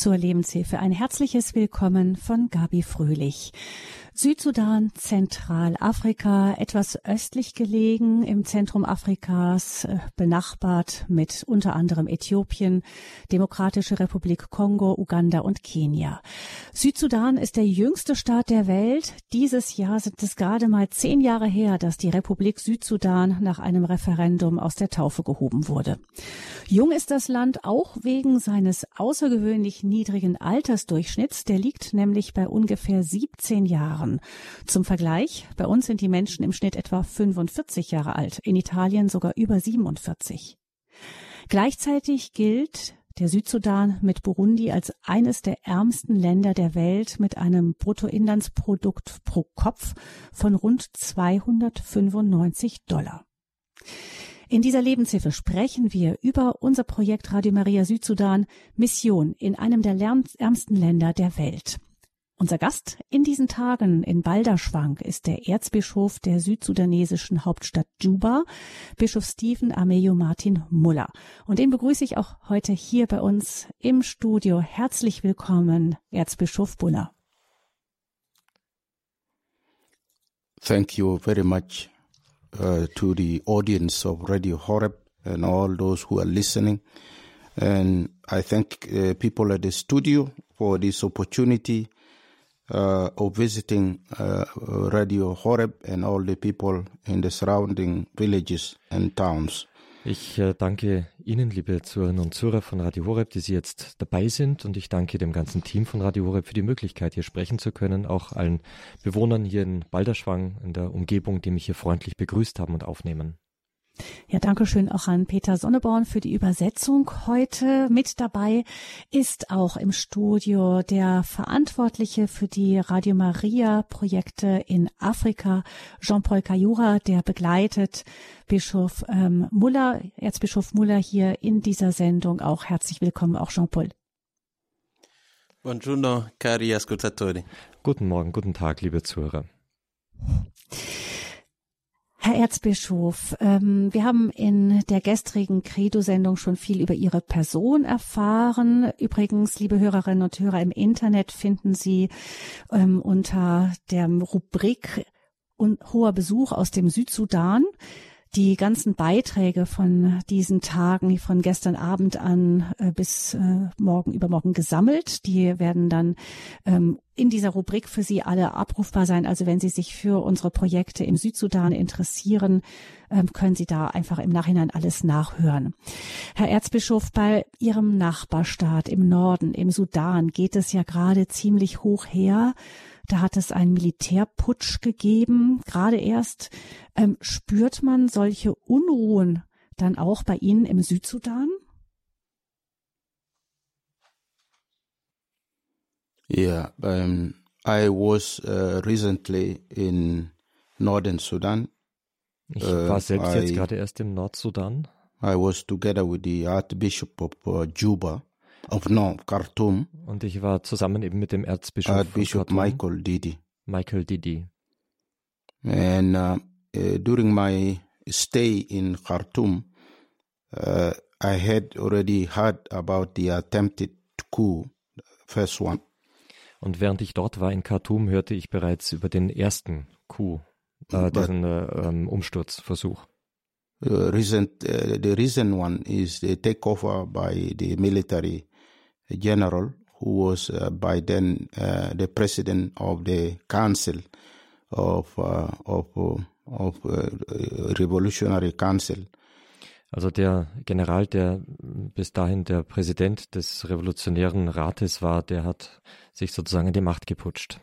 zur Lebenshilfe. Ein herzliches Willkommen von Gabi Fröhlich. Südsudan, Zentralafrika, etwas östlich gelegen im Zentrum Afrikas, äh, benachbart mit unter anderem Äthiopien, Demokratische Republik Kongo, Uganda und Kenia. Südsudan ist der jüngste Staat der Welt. Dieses Jahr sind es gerade mal zehn Jahre her, dass die Republik Südsudan nach einem Referendum aus der Taufe gehoben wurde. Jung ist das Land auch wegen seines außergewöhnlich niedrigen Altersdurchschnitts. Der liegt nämlich bei ungefähr 17 Jahren. Zum Vergleich, bei uns sind die Menschen im Schnitt etwa 45 Jahre alt, in Italien sogar über 47. Gleichzeitig gilt der Südsudan mit Burundi als eines der ärmsten Länder der Welt mit einem Bruttoinlandsprodukt pro Kopf von rund 295 Dollar. In dieser Lebenshilfe sprechen wir über unser Projekt Radio Maria Südsudan Mission in einem der ärmsten Länder der Welt. Unser Gast in diesen Tagen in Balderschwang ist der Erzbischof der südsudanesischen Hauptstadt Juba, Bischof Stephen Ameyo Martin Muller. Und den begrüße ich auch heute hier bei uns im Studio. Herzlich willkommen, Erzbischof Buller. Thank you very much uh, to the audience of Radio Horeb and all those who are listening. And I thank uh, people at the studio for this opportunity uh, of visiting uh, Radio Horeb and all the people in the surrounding villages and towns. Ich äh, danke Ihnen, liebe Zuhörerinnen und Zuhörer von Radio Horeb, die Sie jetzt dabei sind. Und ich danke dem ganzen Team von Radio Horeb für die Möglichkeit, hier sprechen zu können. Auch allen Bewohnern hier in Balderschwang, in der Umgebung, die mich hier freundlich begrüßt haben und aufnehmen. Ja, danke schön auch an Peter Sonneborn für die Übersetzung. Heute mit dabei ist auch im Studio der Verantwortliche für die Radio Maria Projekte in Afrika, Jean-Paul Kayura, der begleitet Bischof ähm, Muller, Erzbischof Muller hier in dieser Sendung. Auch herzlich willkommen, auch Jean-Paul. Buongiorno, cari ascoltatori. Guten Morgen, guten Tag, liebe Zuhörer. Herr Erzbischof, ähm, wir haben in der gestrigen Credo-Sendung schon viel über Ihre Person erfahren. Übrigens, liebe Hörerinnen und Hörer, im Internet finden Sie ähm, unter der Rubrik hoher Besuch aus dem Südsudan die ganzen Beiträge von diesen Tagen, von gestern Abend an äh, bis äh, morgen übermorgen gesammelt. Die werden dann ähm, in dieser Rubrik für Sie alle abrufbar sein. Also wenn Sie sich für unsere Projekte im Südsudan interessieren, ähm, können Sie da einfach im Nachhinein alles nachhören. Herr Erzbischof, bei Ihrem Nachbarstaat im Norden, im Sudan, geht es ja gerade ziemlich hoch her. Da hat es einen Militärputsch gegeben. Gerade erst ähm, spürt man solche Unruhen dann auch bei Ihnen im Südsudan? Yeah, um, I was uh, recently in northern Sudan. Ich war uh, selbst I, jetzt gerade erst im Nordsudan. I was together with the Archbishop of uh, Juba of no, Khartoum. Und ich war zusammen eben mit dem Erzbischof Archbishop Michael Didi. Michael Didi. And uh, uh, during my stay in Khartoum, uh, I had already heard about the attempted coup, first one. Und während ich dort war in Khartoum, hörte ich bereits über den ersten Coup, äh, diesen äh, um, Umsturzversuch. Uh, recent, uh, the recent one is the takeover by the military general who was uh, by then uh, the president of the council of uh, of of revolutionary council. Also der General, der bis dahin der Präsident des revolutionären Rates war, der hat sich sozusagen in die Macht geputscht.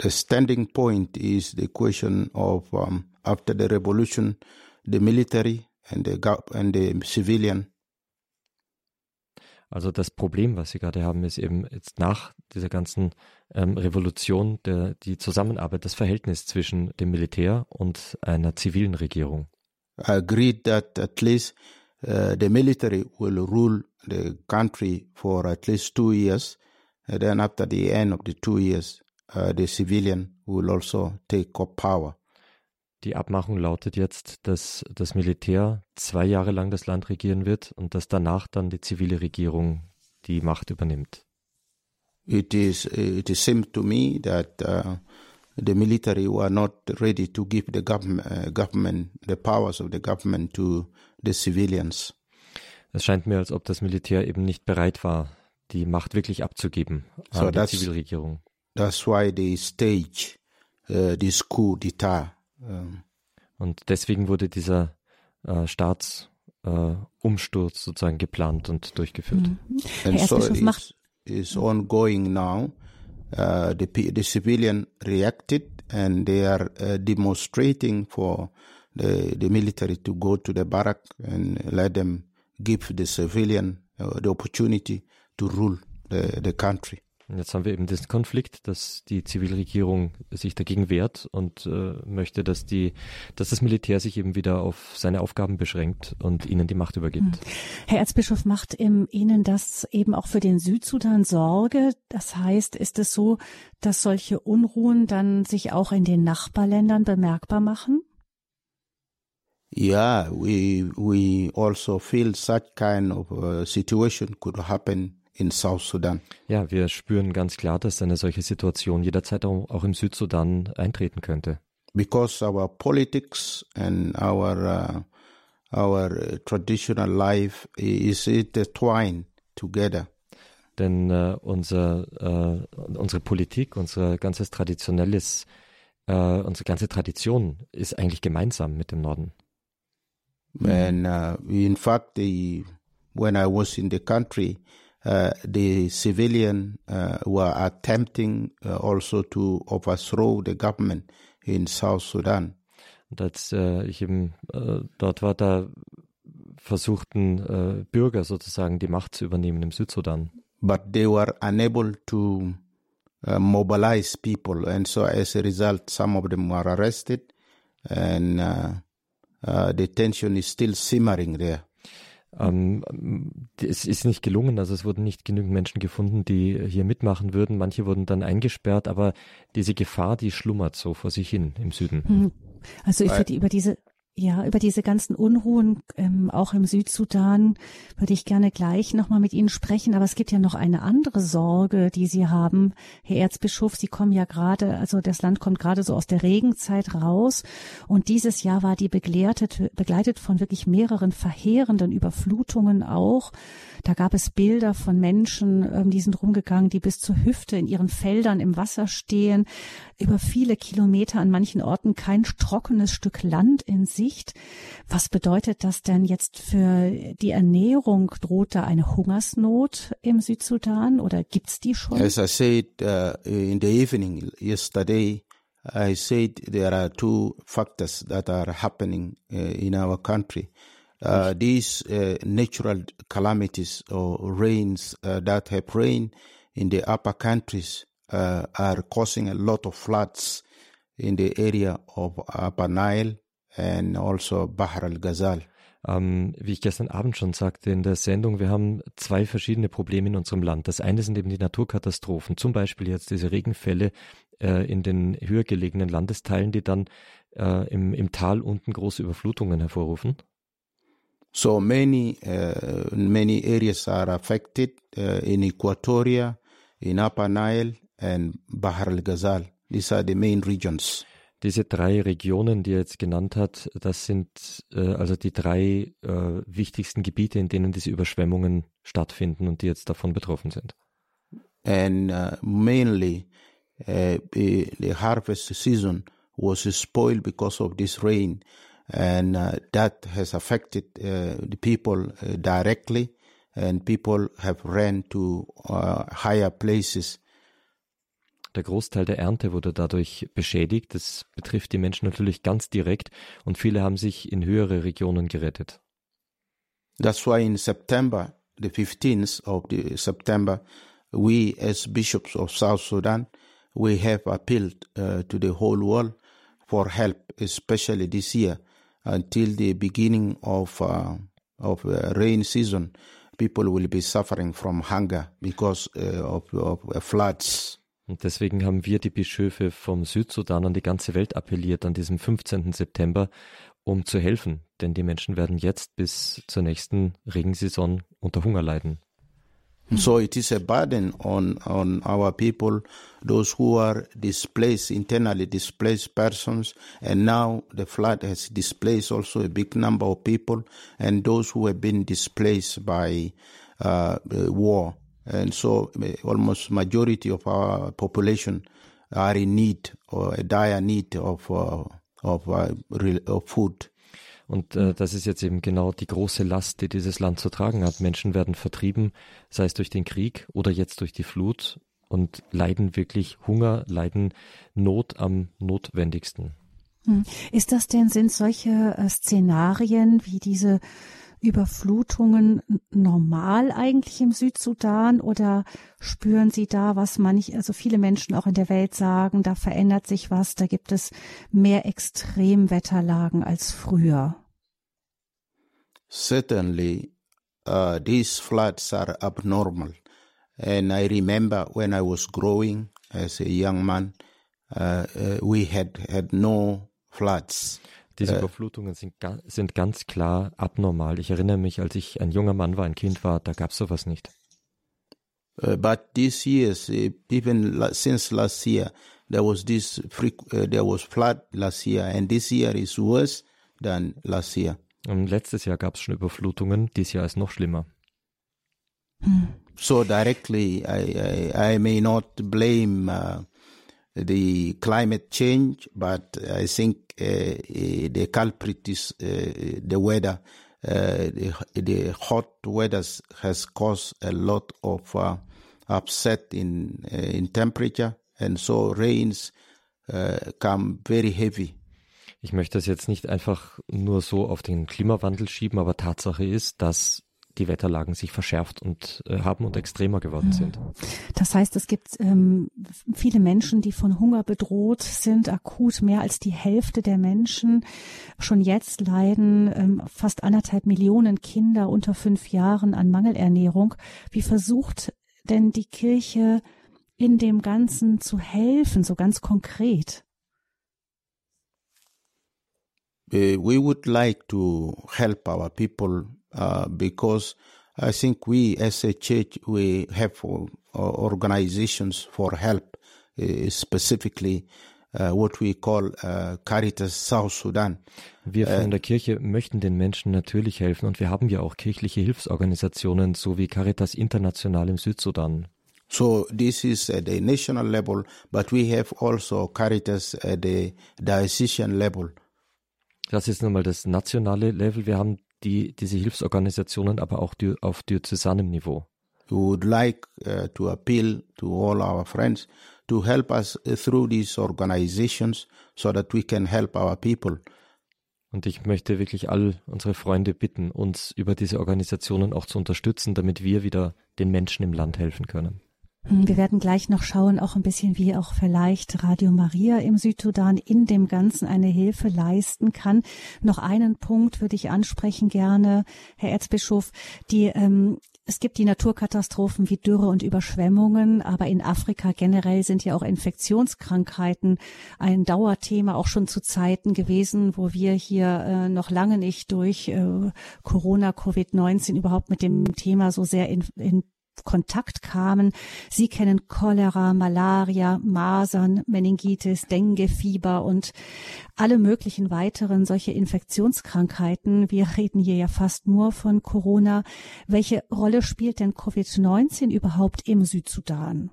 The standing point is the question of um, after the revolution, the military and the and the civilian also das Problem, was Sie gerade haben, ist eben jetzt nach dieser ganzen ähm, Revolution der, die Zusammenarbeit, das Verhältnis zwischen dem Militär und einer zivilen Regierung. I agreed that at least uh, the military will rule the country for at least two years. And then after the end of the two years, uh, the civilian will also take up power. Die Abmachung lautet jetzt, dass das Militär zwei Jahre lang das Land regieren wird und dass danach dann die zivile Regierung die Macht übernimmt. it is it seemed to me that uh, the military were not ready to give the government, uh, government the powers of the government to the civilians. Es scheint mir, als ob das Militär eben nicht bereit war, die Macht wirklich abzugeben an So die Zivilregierung. That's why they stage uh, this coup d'état. Um, Und deswegen wurde dieser äh, Staatsumsturz äh, sozusagen geplant und durchgeführt. and Herr so it's, it's ongoing now. Uh, the the civilian reacted and they are uh, demonstrating for the the military to go to the barrack and let them give the civilian uh, the opportunity to rule the the country. Und jetzt haben wir eben diesen Konflikt, dass die Zivilregierung sich dagegen wehrt und äh, möchte, dass die, dass das Militär sich eben wieder auf seine Aufgaben beschränkt und ihnen die Macht übergibt. Herr Erzbischof, macht im Ihnen das eben auch für den Südsudan Sorge? Das heißt, ist es so, dass solche Unruhen dann sich auch in den Nachbarländern bemerkbar machen? Yeah, we we also feel such kind of uh, situation could happen in South Sudan. Ja, wir spüren ganz klar, dass eine solche Situation jederzeit auch, im Südsudan eintreten könnte. because our politics and our uh, our traditional life is intertwined together. Denn äh, unser, äh, unsere Politik, unser ganzes traditionelles, äh, unsere ganze Tradition ist eigentlich gemeinsam mit dem Norden. And uh, in fact, the, when I was in the country, uh, the civilian uh, were attempting uh, also to overthrow the government in South Sudan. Und als äh, ich eben äh, dort war, da versuchten äh, Bürger sozusagen die Macht zu übernehmen im Südsudan. but they were unable to uh, mobilize people, and so as a result, some of them were arrested, and uh, uh, the tension is still simmering there. Ähm, es ist nicht gelungen, also es wurden nicht genügend Menschen gefunden, die hier mitmachen würden. Manche wurden dann eingesperrt, aber diese Gefahr, die schlummert so vor sich hin im Süden. Hm. Also ich Weil- würde über diese ja, über diese ganzen Unruhen, ähm, auch im Südsudan, würde ich gerne gleich nochmal mit Ihnen sprechen. Aber es gibt ja noch eine andere Sorge, die Sie haben, Herr Erzbischof. Sie kommen ja gerade, also das Land kommt gerade so aus der Regenzeit raus. Und dieses Jahr war die begleitet, begleitet von wirklich mehreren verheerenden Überflutungen auch. Da gab es Bilder von Menschen, ähm, die sind rumgegangen, die bis zur Hüfte in ihren Feldern im Wasser stehen, über viele Kilometer an manchen Orten kein trockenes Stück Land in Sicht. Was bedeutet das denn jetzt für die Ernährung? Droht da eine Hungersnot im Südsudan oder gibt's die schon? As I said uh, in the evening yesterday, I said there are two factors that are happening uh, in our country. Uh, these uh, natural calamities or rains uh, that have rained in the upper countries uh, are causing a lot of floods in the area of Upper Nile and also Bahr al-Ghazal. Ähm, wie ich gestern Abend schon sagte in der Sendung, wir haben zwei verschiedene Probleme in unserem Land. Das eine sind eben die Naturkatastrophen, zum Beispiel jetzt diese Regenfälle äh, in den höher gelegenen Landesteilen, die dann äh, im, im Tal unten große Überflutungen hervorrufen. So many uh, many areas are affected uh, in Equatoria, in Upper Nile, and Bahr al Ghazal. These are the main regions. Diese drei Regionen, die er jetzt genannt hat, das sind äh, also die drei äh, wichtigsten Gebiete, in denen diese Überschwemmungen stattfinden und die jetzt davon betroffen sind. And uh, mainly uh, the, harvest season was spoiled because of this rain, and uh, that has affected uh, the people uh, directly, and people have ran to uh, higher places Der Großteil der Ernte wurde dadurch beschädigt. Das betrifft die Menschen natürlich ganz direkt und viele haben sich in höhere Regionen gerettet. That's why in September, the 15th of the September, we as bishops of South Sudan, we have appealed uh, to the whole world for help, especially this year, until the beginning of uh, of uh, rain season. People will be suffering from hunger because uh, of, of uh, floods. Und deswegen haben wir die Bischöfe vom Südsudan an die ganze Welt appelliert an diesem 15. September, um zu helfen. Denn die Menschen werden jetzt bis zur nächsten Regensaison unter Hunger leiden. So it is a burden on, on our people, those who are displaced, internally displaced persons. And now the flood has displaced also a big number of people and those who have been displaced by uh, war. And so uh, almost majority of our population are in need or a dire need of, uh, of, uh, of food. Und äh, das ist jetzt eben genau die große Last, die dieses Land zu tragen hat. Menschen werden vertrieben, sei es durch den Krieg oder jetzt durch die Flut und leiden wirklich Hunger, leiden Not am notwendigsten. Hm. Ist das denn, sind solche äh, Szenarien wie diese Überflutungen normal eigentlich im Südsudan oder spüren Sie da, was manch, also viele Menschen auch in der Welt sagen, da verändert sich was, da gibt es mehr Extremwetterlagen als früher? Certainly, uh, these floods are abnormal. And I remember when I was growing as a young man, uh, uh, we had had no floods. Diese äh. Überflutungen sind, sind ganz klar abnormal. Ich erinnere mich, als ich ein junger Mann war, ein Kind war, da gab es sowas nicht. Uh, but this years, uh, even since last year, there was this uh, there was flood last year, and this year is worse than last year. Und letztes Jahr gab es schon Überflutungen, dieses Jahr ist noch schlimmer. So directly, I, I, I may not blame uh, the climate change, but I think uh, uh, the culprit is uh, the weather. The, the, hot weather has caused a lot of upset in in temperature, and so rains come very heavy. Ich möchte das jetzt nicht einfach nur so auf den Klimawandel schieben, aber Tatsache ist, dass die Wetterlagen sich verschärft und äh, haben und extremer geworden sind. Das heißt, es gibt ähm, viele Menschen, die von Hunger bedroht sind, akut mehr als die Hälfte der Menschen. Schon jetzt leiden ähm, fast anderthalb Millionen Kinder unter fünf Jahren an Mangelernährung. Wie versucht denn die Kirche in dem Ganzen zu helfen, so ganz konkret? Uh, we would like to help our people Uh, because I think we as a church, we have uh, organizations for help, uh, specifically what we call Caritas South Sudan. Wir von der Kirche möchten den Menschen natürlich helfen und wir haben ja auch kirchliche Hilfsorganisationen, so wie Caritas International im Südsudan. So this is at the national level, but we have also Caritas at the diocesan level. Das ist nun mal das nationale Level. Wir haben die, diese Hilfsorganisationen aber auch die, auf diözesanem Niveau. We would like uh, to appeal to all our friends to help us through these organizations so that we can help our people. Und ich möchte wirklich all unsere Freunde bitten, uns über diese Organisationen auch zu unterstützen, damit wir wieder den Menschen im Land helfen können. Hm, wir werden gleich noch schauen, auch ein bisschen, wie auch vielleicht Radio Maria im Südsudan in dem Ganzen eine Hilfe leisten kann. Noch einen Punkt würde ich ansprechen gerne, Herr Erzbischof. Die, ähm, es gibt die Naturkatastrophen wie Dürre und Überschwemmungen, aber in Afrika generell sind ja auch Infektionskrankheiten ein Dauerthema, auch schon zu Zeiten gewesen, wo wir hier äh, noch lange nicht durch äh, Corona, Covid-19 überhaupt mit dem Thema so sehr in, in Kontakt kamen. Sie kennen Cholera, Malaria, Masern, Meningitis, Dengue, Fieber und alle möglichen weiteren solche Infektionskrankheiten. Wir reden hier ja fast nur von Corona. Welche Rolle spielt denn Covid-19 überhaupt im Südsudan?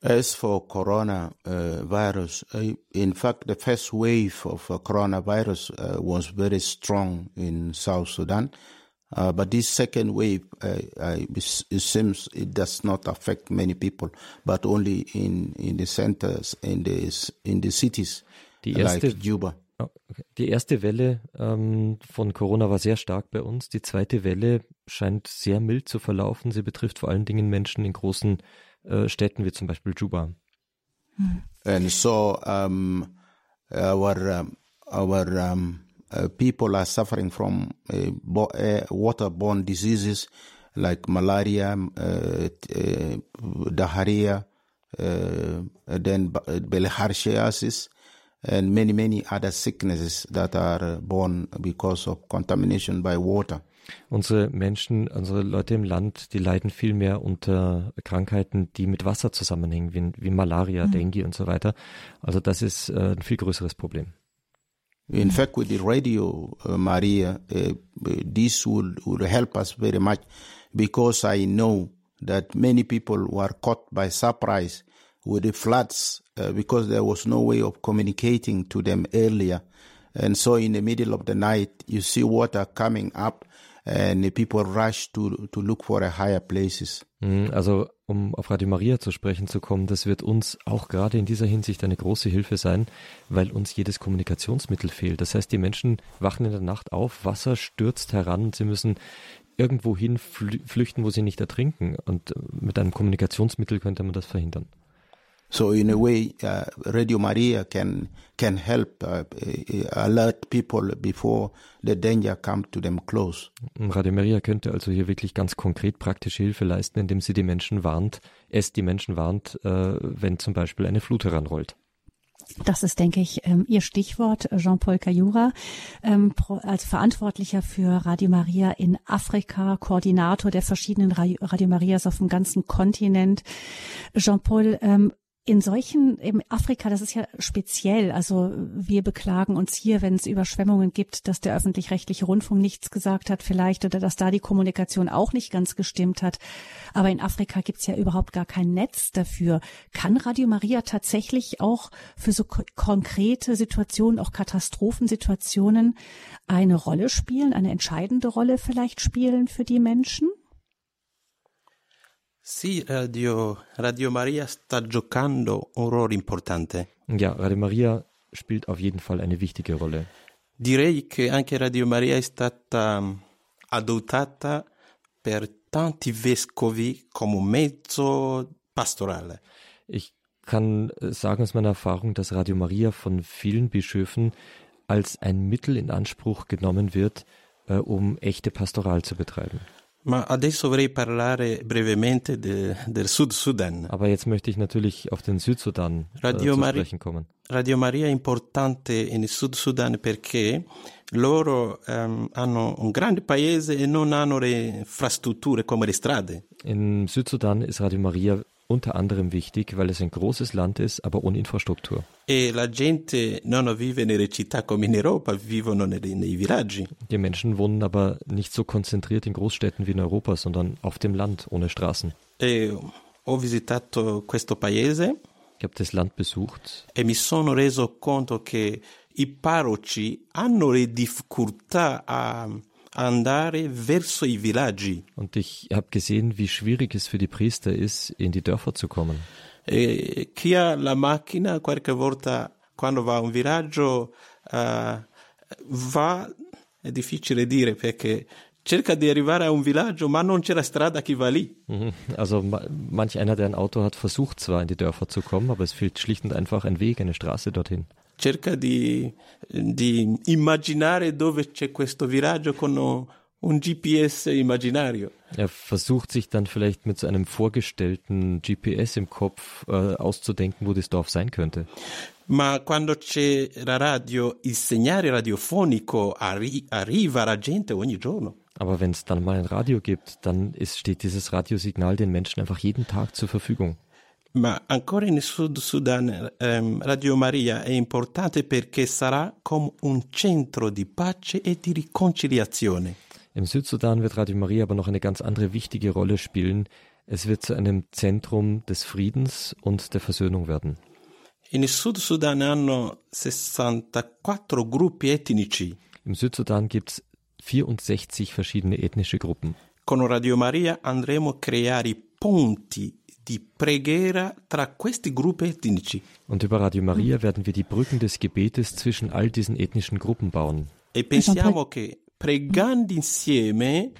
As for coronavirus, uh, in fact, the first wave of coronavirus uh, was very strong in South Sudan. Uh, but this second wave, uh, uh, it seems it does not affect many people, but only in, in the centers, in the, in the cities, die erste, like Juba. Oh, die erste Welle ähm, von Corona war sehr stark bei uns. Die zweite Welle scheint sehr mild zu verlaufen. Sie betrifft vor allen Dingen Menschen in großen äh, Städten wie zum Beispiel Juba. And so um, our um, our um, uh, people are suffering from uh, bo- uh, waterborne diseases like malaria, uh, uh, diarrhea, uh, then bilharziosis, and many, many other sicknesses that are born because of contamination by water. Unsere Menschen, unsere Leute im Land, die leiden viel mehr unter Krankheiten, die mit Wasser zusammenhängen, wie, wie Malaria, mhm. Dengue und so weiter. Also das ist äh, ein viel größeres Problem. In fact, with the radio, uh, Maria, uh, this would, would help us very much because I know that many people were caught by surprise with the floods uh, because there was no way of communicating to them earlier. And so in the middle of the night, you see water coming up and the people rush to, to look for higher places. Mhm, also, um auf Radio Maria zu sprechen zu kommen, das wird uns auch gerade in dieser Hinsicht eine große Hilfe sein, weil uns jedes Kommunikationsmittel fehlt. Das heißt, die Menschen wachen in der Nacht auf, Wasser stürzt heran und sie müssen irgendwo hin flüchten, wo sie nicht ertrinken. Und mit einem Kommunikationsmittel könnte man das verhindern. So in a way, uh, Radio Maria can can help uh, uh, alert people before the danger come to them close. Radio Maria könnte also hier wirklich ganz konkret praktische Hilfe leisten, indem sie die Menschen warnt, es die Menschen warnt, äh, wenn zum Beispiel eine Flut heranrollt. Das ist, denke ich, ähm, Ihr Stichwort, Jean-Paul Cayura, ähm, als Verantwortlicher für Radio Maria in Afrika, Koordinator der verschiedenen Radio Marias auf dem ganzen Kontinent. Jean-Paul, ähm, in solchen, im Afrika, das ist ja speziell. Also wir beklagen uns hier, wenn es Überschwemmungen gibt, dass der öffentlich-rechtliche Rundfunk nichts gesagt hat vielleicht oder dass da die Kommunikation auch nicht ganz gestimmt hat. Aber in Afrika gibt es ja überhaupt gar kein Netz dafür. Kann Radio Maria tatsächlich auch für so konkrete Situationen, auch Katastrophensituationen eine Rolle spielen, eine entscheidende Rolle vielleicht spielen für die Menschen? Sì, Radio, Radio Maria sta giocando un ruolo importante. Ja, Radio Maria spielt auf jeden Fall eine wichtige Rolle. Direi che anche Radio Maria è stata mm, adottata per tanti vescovi come mezzo pastorale. Ich kann äh, sagen aus meiner Erfahrung, dass Radio Maria von vielen Bischöfen als ein Mittel in Anspruch genommen wird, äh, um echte Pastoral zu betreiben. Ma adesso vorrei parlare brevemente de, del Sud Sudan. Aber jetzt möchte ich natürlich auf den Südsudan äh, Radio zu Mari sprechen kommen. Radio Maria è importante in Sud Sudan perché loro um, hanno un grande paese e non hanno le infrastrutture come le strade. In Südsudan ist Radio Maria unter anderem wichtig, weil es ein großes Land ist, aber ohne Infrastruktur. E la gente non vive nelle città come in Europa, vivono nei, nei villaggi. Die Menschen wohnen aber nicht so konzentriert in Großstädten wie in Europa, sondern auf dem Land ohne Straßen. E ho visitato questo paese. Ich habe das Land besucht. E mi sono reso conto che i parroci hanno le difficoltà a Und ich habe gesehen, wie schwierig es für die Priester ist, in die Dörfer zu kommen. E chi ha la macchina qualche volta quando va a un villaggio uh, va è difficile dire perché cerca di arrivare a un villaggio, ma non c'è la strada che va lì. Mhm. Also manch einer, der ein Auto hat, versucht zwar in die Dörfer zu kommen, aber es fehlt schlicht und einfach ein Weg, eine Straße dorthin cerca di, di immaginare dove c'è questo viraggio con un GPS immaginario. Er versucht sich dann vielleicht mit so einem vorgestellten GPS im Kopf äh, auszudenken, wo das Dorf sein könnte. Ma quando c'è la radio, il segnale radiofonico arri arriva alla gente ogni giorno. Aber wenn es dann mal ein Radio gibt, dann ist, steht dieses Radiosignal den Menschen einfach jeden Tag zur Verfügung. Ma ancora in Sud Sudan ehm, Radio Maria è importante perché sarà come un centro di pace e di riconciliazione. Im Südsudan wird Radio Maria aber noch eine ganz andere wichtige Rolle spielen. Es wird zu einem Zentrum des Friedens und der Versöhnung werden. In Sud Sudan hanno 64 gruppi etnici. Im Südsudan gibt es 64 verschiedene ethnische Gruppen. Con Radio Maria andremo a creare ponti die preghiera tra questi gruppi etnici. Und über Radio Maria werden wir die Brücken des Gebetes zwischen all diesen ethnischen Gruppen bauen. E pensiamo che pregando insieme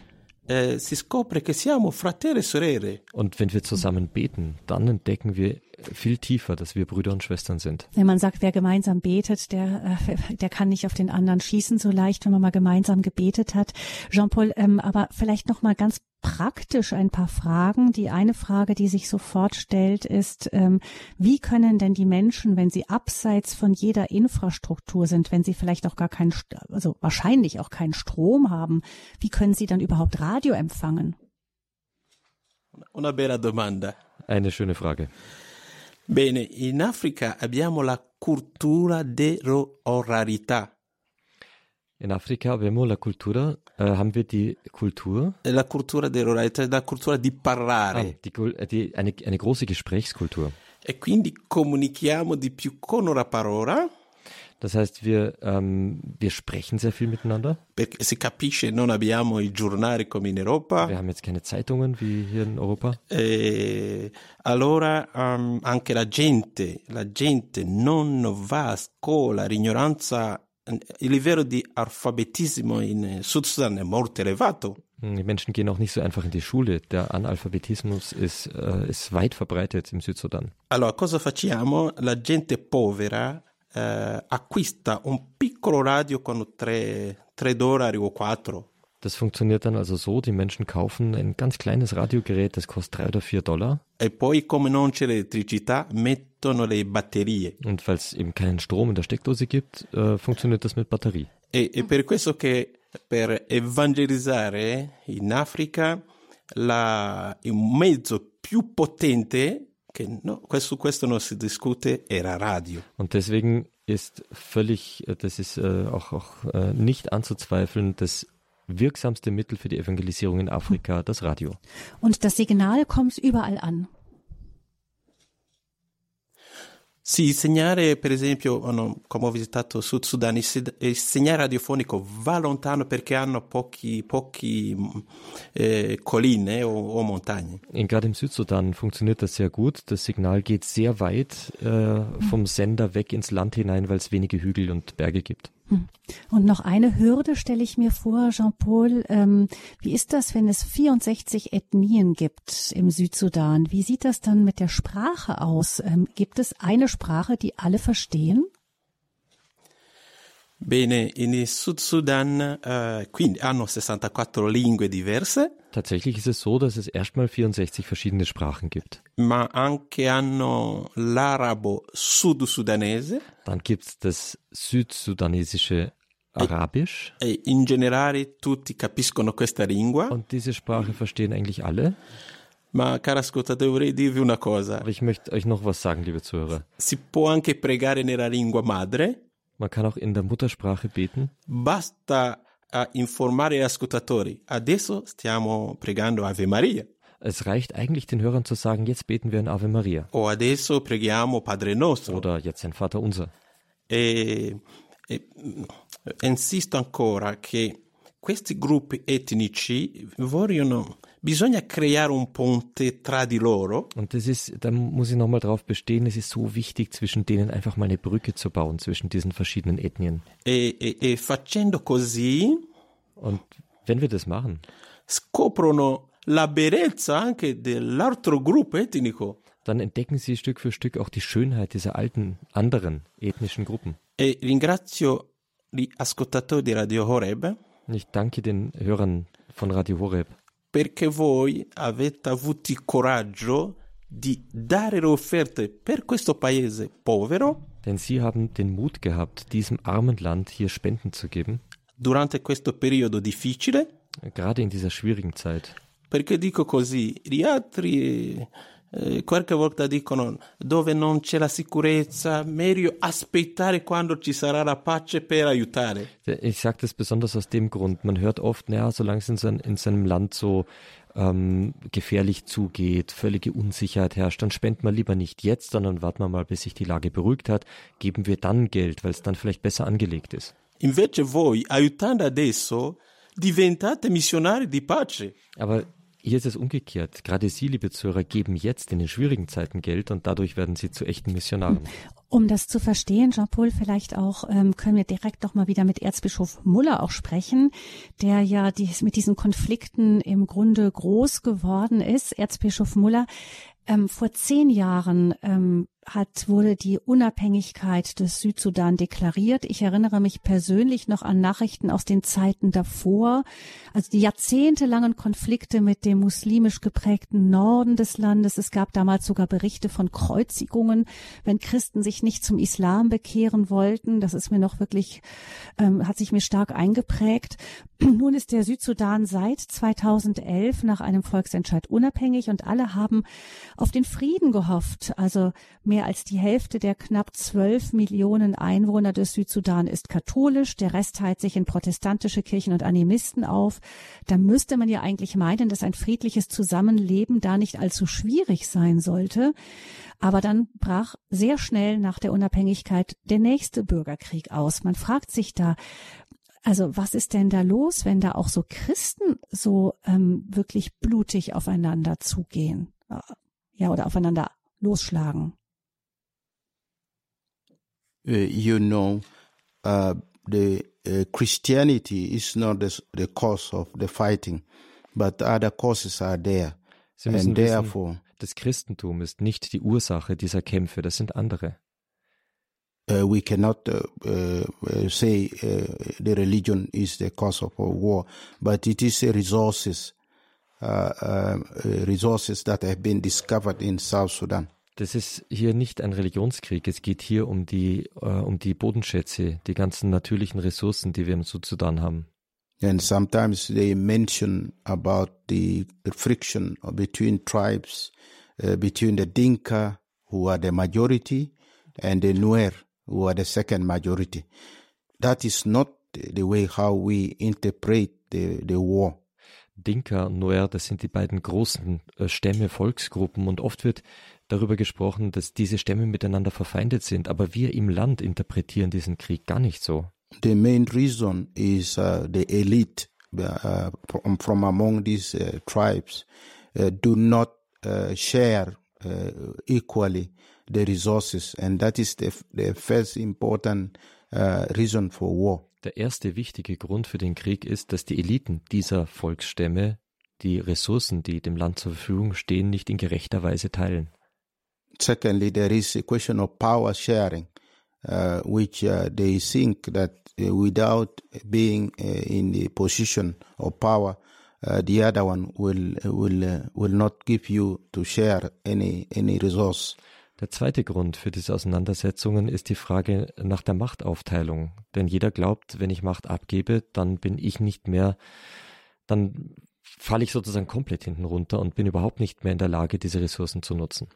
eh, si scopre che siamo fratelli e sorelle. Und wenn wir zusammen beten, dann entdecken wir, viel tiefer, dass wir Brüder und Schwestern sind. Wenn man sagt, wer gemeinsam betet, der, äh, der kann nicht auf den anderen schießen so leicht, wenn man mal gemeinsam gebetet hat. Jean-Paul, ähm, aber vielleicht noch mal ganz praktisch ein paar Fragen. Die eine Frage, die sich sofort stellt, ist, ähm, wie können denn die Menschen, wenn sie abseits von jeder Infrastruktur sind, wenn sie vielleicht auch gar keinen, also wahrscheinlich auch keinen Strom haben, wie können sie dann überhaupt Radio empfangen? Una bella domanda. Eine schöne Frage. Bene, in Africa abbiamo la cultura dell'oralità. In Afrika abbiamo la cultura, äh, haben wir die Kultur. La cultura dell'oralità, la cultura di parlare. Ah, die, die, eine, eine große Gesprächskultur. E quindi comunichiamo di più con una parola. Das heißt, wir, ähm, wir sprechen sehr viel miteinander. Perché si capisce, non abbiamo i giornali come in Europa. Wir haben jetzt keine Zeitungen wie hier in Europa. E allora um, anche la gente, la gente non va a scuola, l'ignoranza, il livello di alfabetismo in Sud Sudan è molto elevato. Hm, die Menschen gehen auch nicht so einfach in die Schule. Der Analphabetismus ist, äh, ist weit verbreitet im Südsudan. Allora, cosa facciamo? La gente povera eh, acquista un piccolo radio con tre, tre dollari o quattro. Das funktioniert dann also so, die Menschen kaufen ein ganz kleines Radiogerät, das kostet drei oder vier Dollar. E poi come non c'è elettricità, mettono le batterie. Und weil es eben keinen Strom in der Steckdose gibt, äh, funktioniert das mit Batterie. E, e per questo che per evangelizzare in Africa la, un mezzo più potente che no, su questo non si discute, era radio. Und deswegen ist völlig, das ist äh, auch, auch äh, nicht anzuzweifeln, das wirksamste Mittel für die Evangelisierung in Afrika, das Radio. Und das Signal kommt überall an. Sì, il segnale, per esempio, come ho visitato Sud Sudan, il segnale radiofonico va lontano perché hanno pochi, pochi eh, colline o, o montagne. Gerade im Südsudan funktioniert das sehr gut. Das Signal geht sehr weit äh, vom Sender weg ins Land hinein, weil es wenige Hügel und Berge gibt. Hm. Und noch eine Hürde stelle ich mir vor, Jean-Paul. Ähm, wie ist das, wenn es 64 Ethnien gibt im Südsudan? Wie sieht das dann mit der Sprache aus? Ähm, gibt es eine Sprache, die alle verstehen? Bene, in Sud Sudan äh, quindi hanno 64 lingue diverse. Tatsächlich ist es so, dass es erstmal 64 verschiedene Sprachen gibt. Ma anche hanno l'arabo sud-sudanese. Dann gibt es das südsudanesische Arabisch. E in generale tutti capiscono questa lingua. Und diese Sprache verstehen eigentlich alle. Ma cara ascoltatore, dirvi una cosa. Aber ich möchte euch noch was sagen, liebe Zuhörer. Si può anche pregare nella lingua madre. Man kann auch in der Muttersprache beten. Basta uh, informare ascoltatori. Adesso stiamo pregando Ave Maria. Es reicht eigentlich den Hörern zu sagen, jetzt beten wir ein Ave Maria. O adesso preghiamo Padre Nostro. Oder jetzt ein Vater Unser. E, e insisto ancora che questi gruppi etnici vogliono bisogna creare un ponte tra di loro. Und das ist, da muss ich nochmal drauf bestehen, es ist so wichtig, zwischen denen einfach mal eine Brücke zu bauen, zwischen diesen verschiedenen Ethnien. E, e, e facendo così. Und wenn wir das machen. Scoprono la bellezza anche dell'altro gruppo etnico. Dann entdecken sie Stück für Stück auch die Schönheit dieser alten, anderen ethnischen Gruppen. E ringrazio gli ascoltatori di Radio Horeb. Ich danke den Hörern von Radio Horeb perché voi avete avuto il coraggio di dare le offerte per questo paese povero. Denn Sie haben den Mut gehabt, diesem armen Land hier Spenden zu geben. Durante questo periodo difficile. Gerade in dieser schwierigen Zeit. Perché dico così, gli altri eh, qualche volta dicono dove non c'è la sicurezza, meglio aspettare quando ci sarà la pace per aiutare. Ich sage das besonders aus dem Grund. Man hört oft, naja, solange es in, sein, in seinem Land so ähm, gefährlich zugeht, völlige Unsicherheit herrscht, dann spenden wir lieber nicht jetzt, sondern warten wir mal, bis sich die Lage beruhigt hat, geben wir dann Geld, weil es dann vielleicht besser angelegt ist. Invece voi, aiutando adesso, diventate missionari di pace. Aber hier ist es umgekehrt. Gerade Sie, liebe Zuhörer, geben jetzt in den schwierigen Zeiten Geld und dadurch werden Sie zu echten Missionaren. Um das zu verstehen, Jean-Paul, vielleicht auch ähm, können wir direkt noch mal wieder mit Erzbischof Muller auch sprechen, der ja dies, mit diesen Konflikten im Grunde groß geworden ist. Erzbischof Muller, Ähm, vor zehn Jahren ähm, hat, wurde die Unabhängigkeit des Südsudan deklariert. Ich erinnere mich persönlich noch an Nachrichten aus den Zeiten davor, also die jahrzehntelangen Konflikte mit dem muslimisch geprägten Norden des Landes. Es gab damals sogar Berichte von Kreuzigungen, wenn Christen sich nicht zum Islam bekehren wollten. Das ist mir noch wirklich, ähm, hat sich mir stark eingeprägt. Nun ist der Südsudan seit 2011 nach einem Volksentscheid unabhängig und alle haben auf den Frieden gehofft. Also mehr als die Hälfte der knapp zwölf Millionen Einwohner des Südsudan ist katholisch. Der Rest teilt sich in protestantische Kirchen und Animisten auf. Da müsste man ja eigentlich meinen, dass ein friedliches Zusammenleben da nicht allzu schwierig sein sollte. Aber dann brach sehr schnell nach der Unabhängigkeit der nächste Bürgerkrieg aus. Man fragt sich da, also was ist denn da los, wenn da auch so Christen so ähm, wirklich blutig aufeinander zugehen? Ja, oder aufeinander losschlagen? Uh, you know, uh, the uh, Christianity is not the, the cause of the fighting, but other causes are there. Sie müssen And therefore, wissen, das Christentum ist nicht die Ursache dieser Kämpfe, das sind andere. Uh, we cannot uh, uh, say the religion is the cause of a war, but it is resources, resources that have been discovered in South Sudan. Das ist hier nicht ein Religionskrieg. Es geht hier um die, äh, um die Bodenschätze, die ganzen natürlichen Ressourcen, die wir im Sudan haben. And sometimes they mention about the friction between tribes, uh, between the Dinka, who are the majority, and the Nuer, who are the second majority. That is not the way how we interpret the, the war. Dinka und Nuer, das sind die beiden großen äh, Stämme, Volksgruppen und oft wird darüber gesprochen, dass diese Stämme miteinander verfeindet sind, aber wir im Land interpretieren diesen Krieg gar nicht so. The main reason is uh, the elite uh, from, among these uh, tribes uh, do not uh, share uh, equally the resources and that is the, the first important reason for war. Der erste wichtige Grund für den Krieg ist, dass die Eliten dieser Volksstämme die Ressourcen, die dem Land zur Verfügung stehen, nicht in gerechter Weise teilen. Secondly, there is a question of power sharing, uh, which uh, they think that uh, without being uh, in the position of power, uh, the other one will will uh, will not give you to share any any resource. Der zweite Grund für diese Auseinandersetzungen ist die Frage nach der Machtaufteilung. Denn jeder glaubt, wenn ich Macht abgebe, dann bin ich nicht mehr, dann falle ich sozusagen komplett hinten runter und bin überhaupt nicht mehr in der Lage, diese Ressourcen zu nutzen.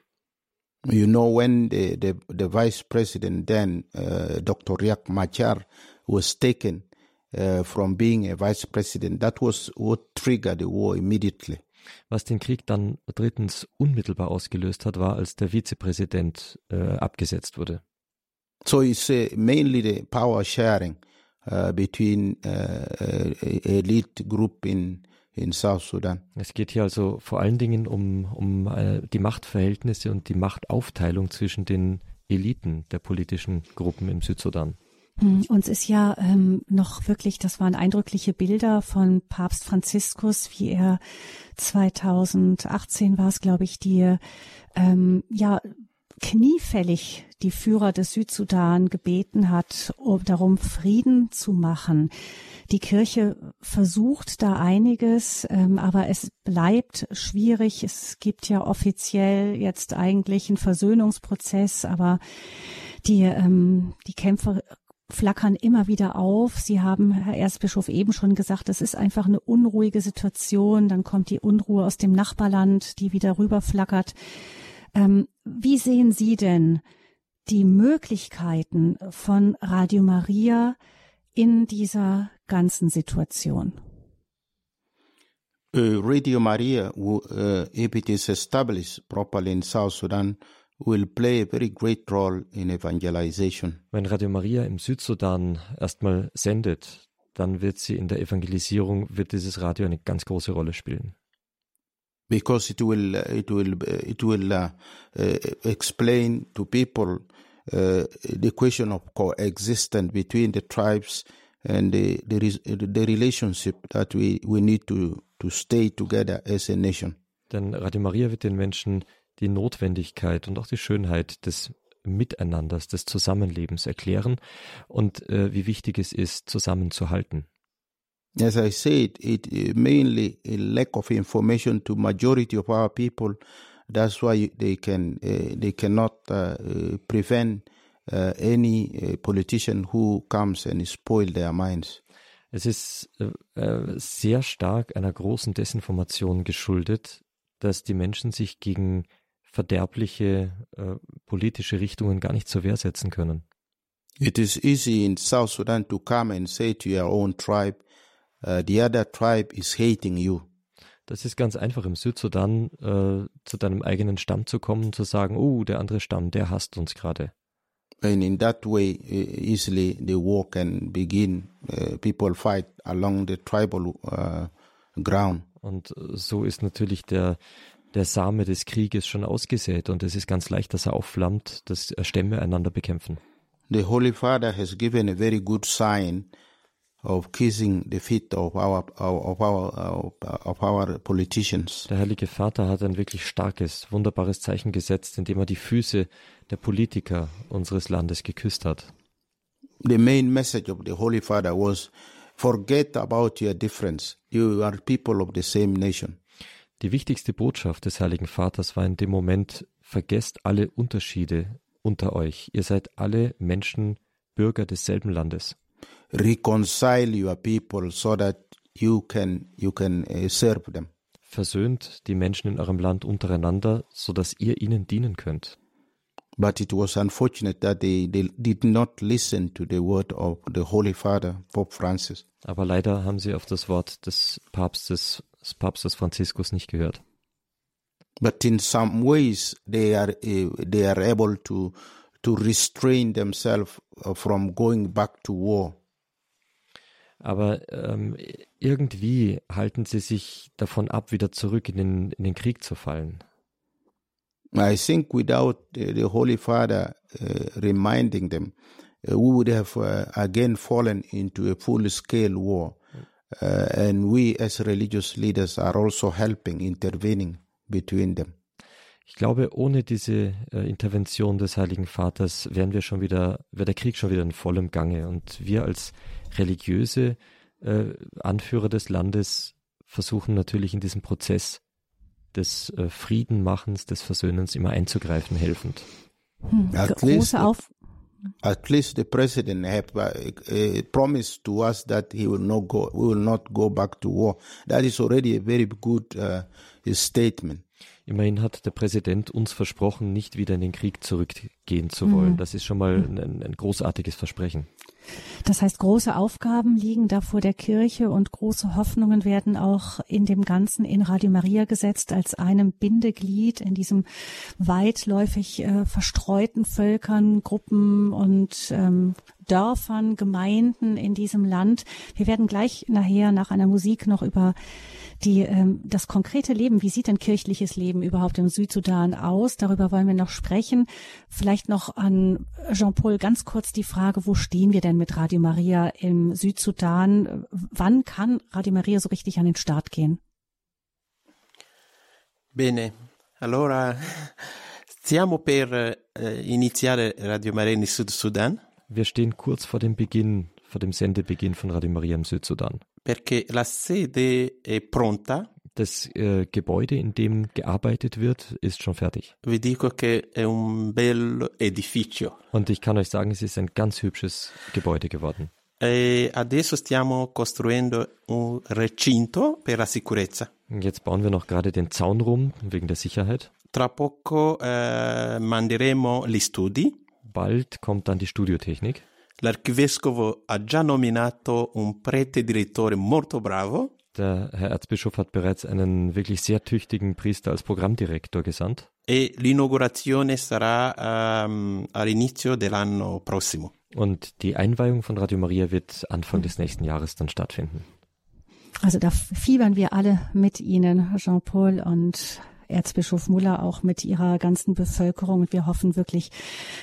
You know, when the, the, the vice president then, uh, Dr. Riek Machar, was taken uh, from being a vice president, that was what triggered the war immediately. Was den Krieg dann drittens unmittelbar ausgelöst hat, war, als der Vizepräsident äh, abgesetzt wurde. So it's uh, mainly the power sharing uh, between uh, elite group in in South Sudan. Es geht hier also vor allen Dingen um, um äh, die Machtverhältnisse und die Machtaufteilung zwischen den Eliten der politischen Gruppen im Südsudan. Hm, uns ist ja ähm, noch wirklich, das waren eindrückliche Bilder von Papst Franziskus, wie er 2018 war es, glaube ich, die ähm, ja kniefällig die Führer des Südsudan gebeten hat, um darum Frieden zu machen. Die Kirche versucht da einiges, ähm, aber es bleibt schwierig. Es gibt ja offiziell jetzt eigentlich einen Versöhnungsprozess, aber die, ähm, die Kämpfe flackern immer wieder auf. Sie haben, Herr Erzbischof, eben schon gesagt, es ist einfach eine unruhige Situation. Dann kommt die Unruhe aus dem Nachbarland, die wieder rüberflackert. Ähm, wie sehen Sie denn die Möglichkeiten von Radio Maria in dieser ganzen Situation? Uh, Radio Maria, uh, if it is established properly in South Sudan, will play a very great role in evangelization. Wenn Radio Maria im Südsudan erstmal sendet, dann wird sie in der Evangelisierung, wird dieses Radio eine ganz große Rolle spielen because it will it will it will uh, uh, explain to people uh, the question of coexistence between the tribes and the the, the relationship that we we need to to stay together as a nation. Denn Radio Maria wird den Menschen die Notwendigkeit und auch die Schönheit des Miteinanders, des Zusammenlebens erklären und äh, wie wichtig es ist, zusammenzuhalten. As I said, it mainly a lack of information to majority of our people. That's why they can uh, they cannot uh, prevent uh, any politician who comes and spoil their minds. Es ist äh, sehr stark einer großen Desinformation geschuldet, dass die Menschen sich gegen verderbliche äh, politische Richtungen gar nicht zur Wehr setzen können. It is easy in South Sudan to come and say to your own tribe, uh, the other tribe is hating you. Das ist ganz einfach im Südsudan äh, zu deinem eigenen Stamm zu kommen zu sagen, oh, der andere Stamm, der hasst uns gerade. And in that way, uh, easily the war can begin. Uh, people fight along the tribal uh, ground. Und so ist natürlich der der Same des Krieges schon ausgesät und es ist ganz leicht, dass er aufflammt, dass Stämme einander bekämpfen. The Holy Father has given a very good sign of kissing the feet of our, of our, of our politicians. Der Heilige Vater hat ein wirklich starkes, wunderbares Zeichen gesetzt, indem er die Füße der Politiker unseres Landes geküsst hat. The main message of the Holy Father was forget about your difference. You are people of the same nation. Die wichtigste Botschaft des Heiligen Vaters war in dem Moment, vergesst alle Unterschiede unter euch. Ihr seid alle Menschen, Bürger desselben Landes. Reconcile your people so that you can, you can uh, serve them. Versöhnt die Menschen in eurem Land untereinander, so dass ihr ihnen dienen könnt. But it was unfortunate that they, they did not listen to the word of the Holy Father, Pope Francis. Aber leider haben sie auf das Wort des Papstes des Papstes Franziskus nicht gehört. But in some ways they are uh, they are able to to restrain themselves uh, from going back to war. Aber ähm, irgendwie halten sie sich davon ab, wieder zurück in den, in den Krieg zu fallen. I think without the, the Holy Father uh, reminding them, uh, we would have uh, again fallen into a full-scale war. Uh, and we as religious leaders are also helping, intervening between them. Ich glaube, ohne diese äh, Intervention des Heiligen Vaters wären wir schon wieder, wäre der Krieg schon wieder in vollem Gange. Und wir als religiöse äh, Anführer des Landes versuchen natürlich in diesem Prozess des äh, Friedenmachens, des Versöhnens immer einzugreifen, helfend. Hm, große Auf at least the president have uh, uh, promised to us that he will not go, we will not go back to war. That is already a very good uh, statement. Immerhin hat der Präsident uns versprochen, nicht wieder in den Krieg zurückgehen zu wollen. Mhm. Das ist schon mal ein, ein großartiges Versprechen. Das heißt, große Aufgaben liegen da vor der Kirche und große Hoffnungen werden auch in dem Ganzen in Radio Maria gesetzt als einem Bindeglied in diesem weitläufig äh, verstreuten Völkern, Gruppen und ähm, Dörfern, Gemeinden in diesem Land. Wir werden gleich nachher nach einer Musik noch über die, ähm, das konkrete Leben, wie sieht denn kirchliches Leben überhaupt im Südsudan aus? Darüber wollen wir noch sprechen. Vielleicht noch an Jean-Paul ganz kurz die Frage, wo stehen wir denn mit Radio Maria im Südsudan? Wann kann Radio Maria so richtig an den Start gehen? Bene, allora stiamo per eh, iniziare Radio Maria in Sud Sudan. Wir stehen kurz vor dem Beginn, vor dem Sendebeginn von Radio Maria im Südsudan perché la sede è pronta. Das äh, Gebäude, in dem gearbeitet wird, ist schon fertig. Vi dico che è un bel edificio. Und ich kann euch sagen, es ist ein ganz hübsches Gebäude geworden. E adesso stiamo costruendo un recinto per la sicurezza. Jetzt bauen wir noch gerade den Zaun rum wegen der Sicherheit. Tra poco eh, manderemo gli studi. Bald kommt dann die Studiotechnik. L'archivescovo ha già nominato un prete direttore molto bravo. Der Herr Erzbischof hat bereits einen wirklich sehr tüchtigen Priester als Programmdirektor gesandt. E l'inaugurazione sarà um, all'inizio dell'anno prossimo. Und die Einweihung von Radio Maria wird Anfang des nächsten Jahres dann stattfinden. Also da fiebern wir alle mit Ihnen, Jean-Paul und Erzbischof Muller auch mit ihrer ganzen Bevölkerung. Und wir hoffen wirklich,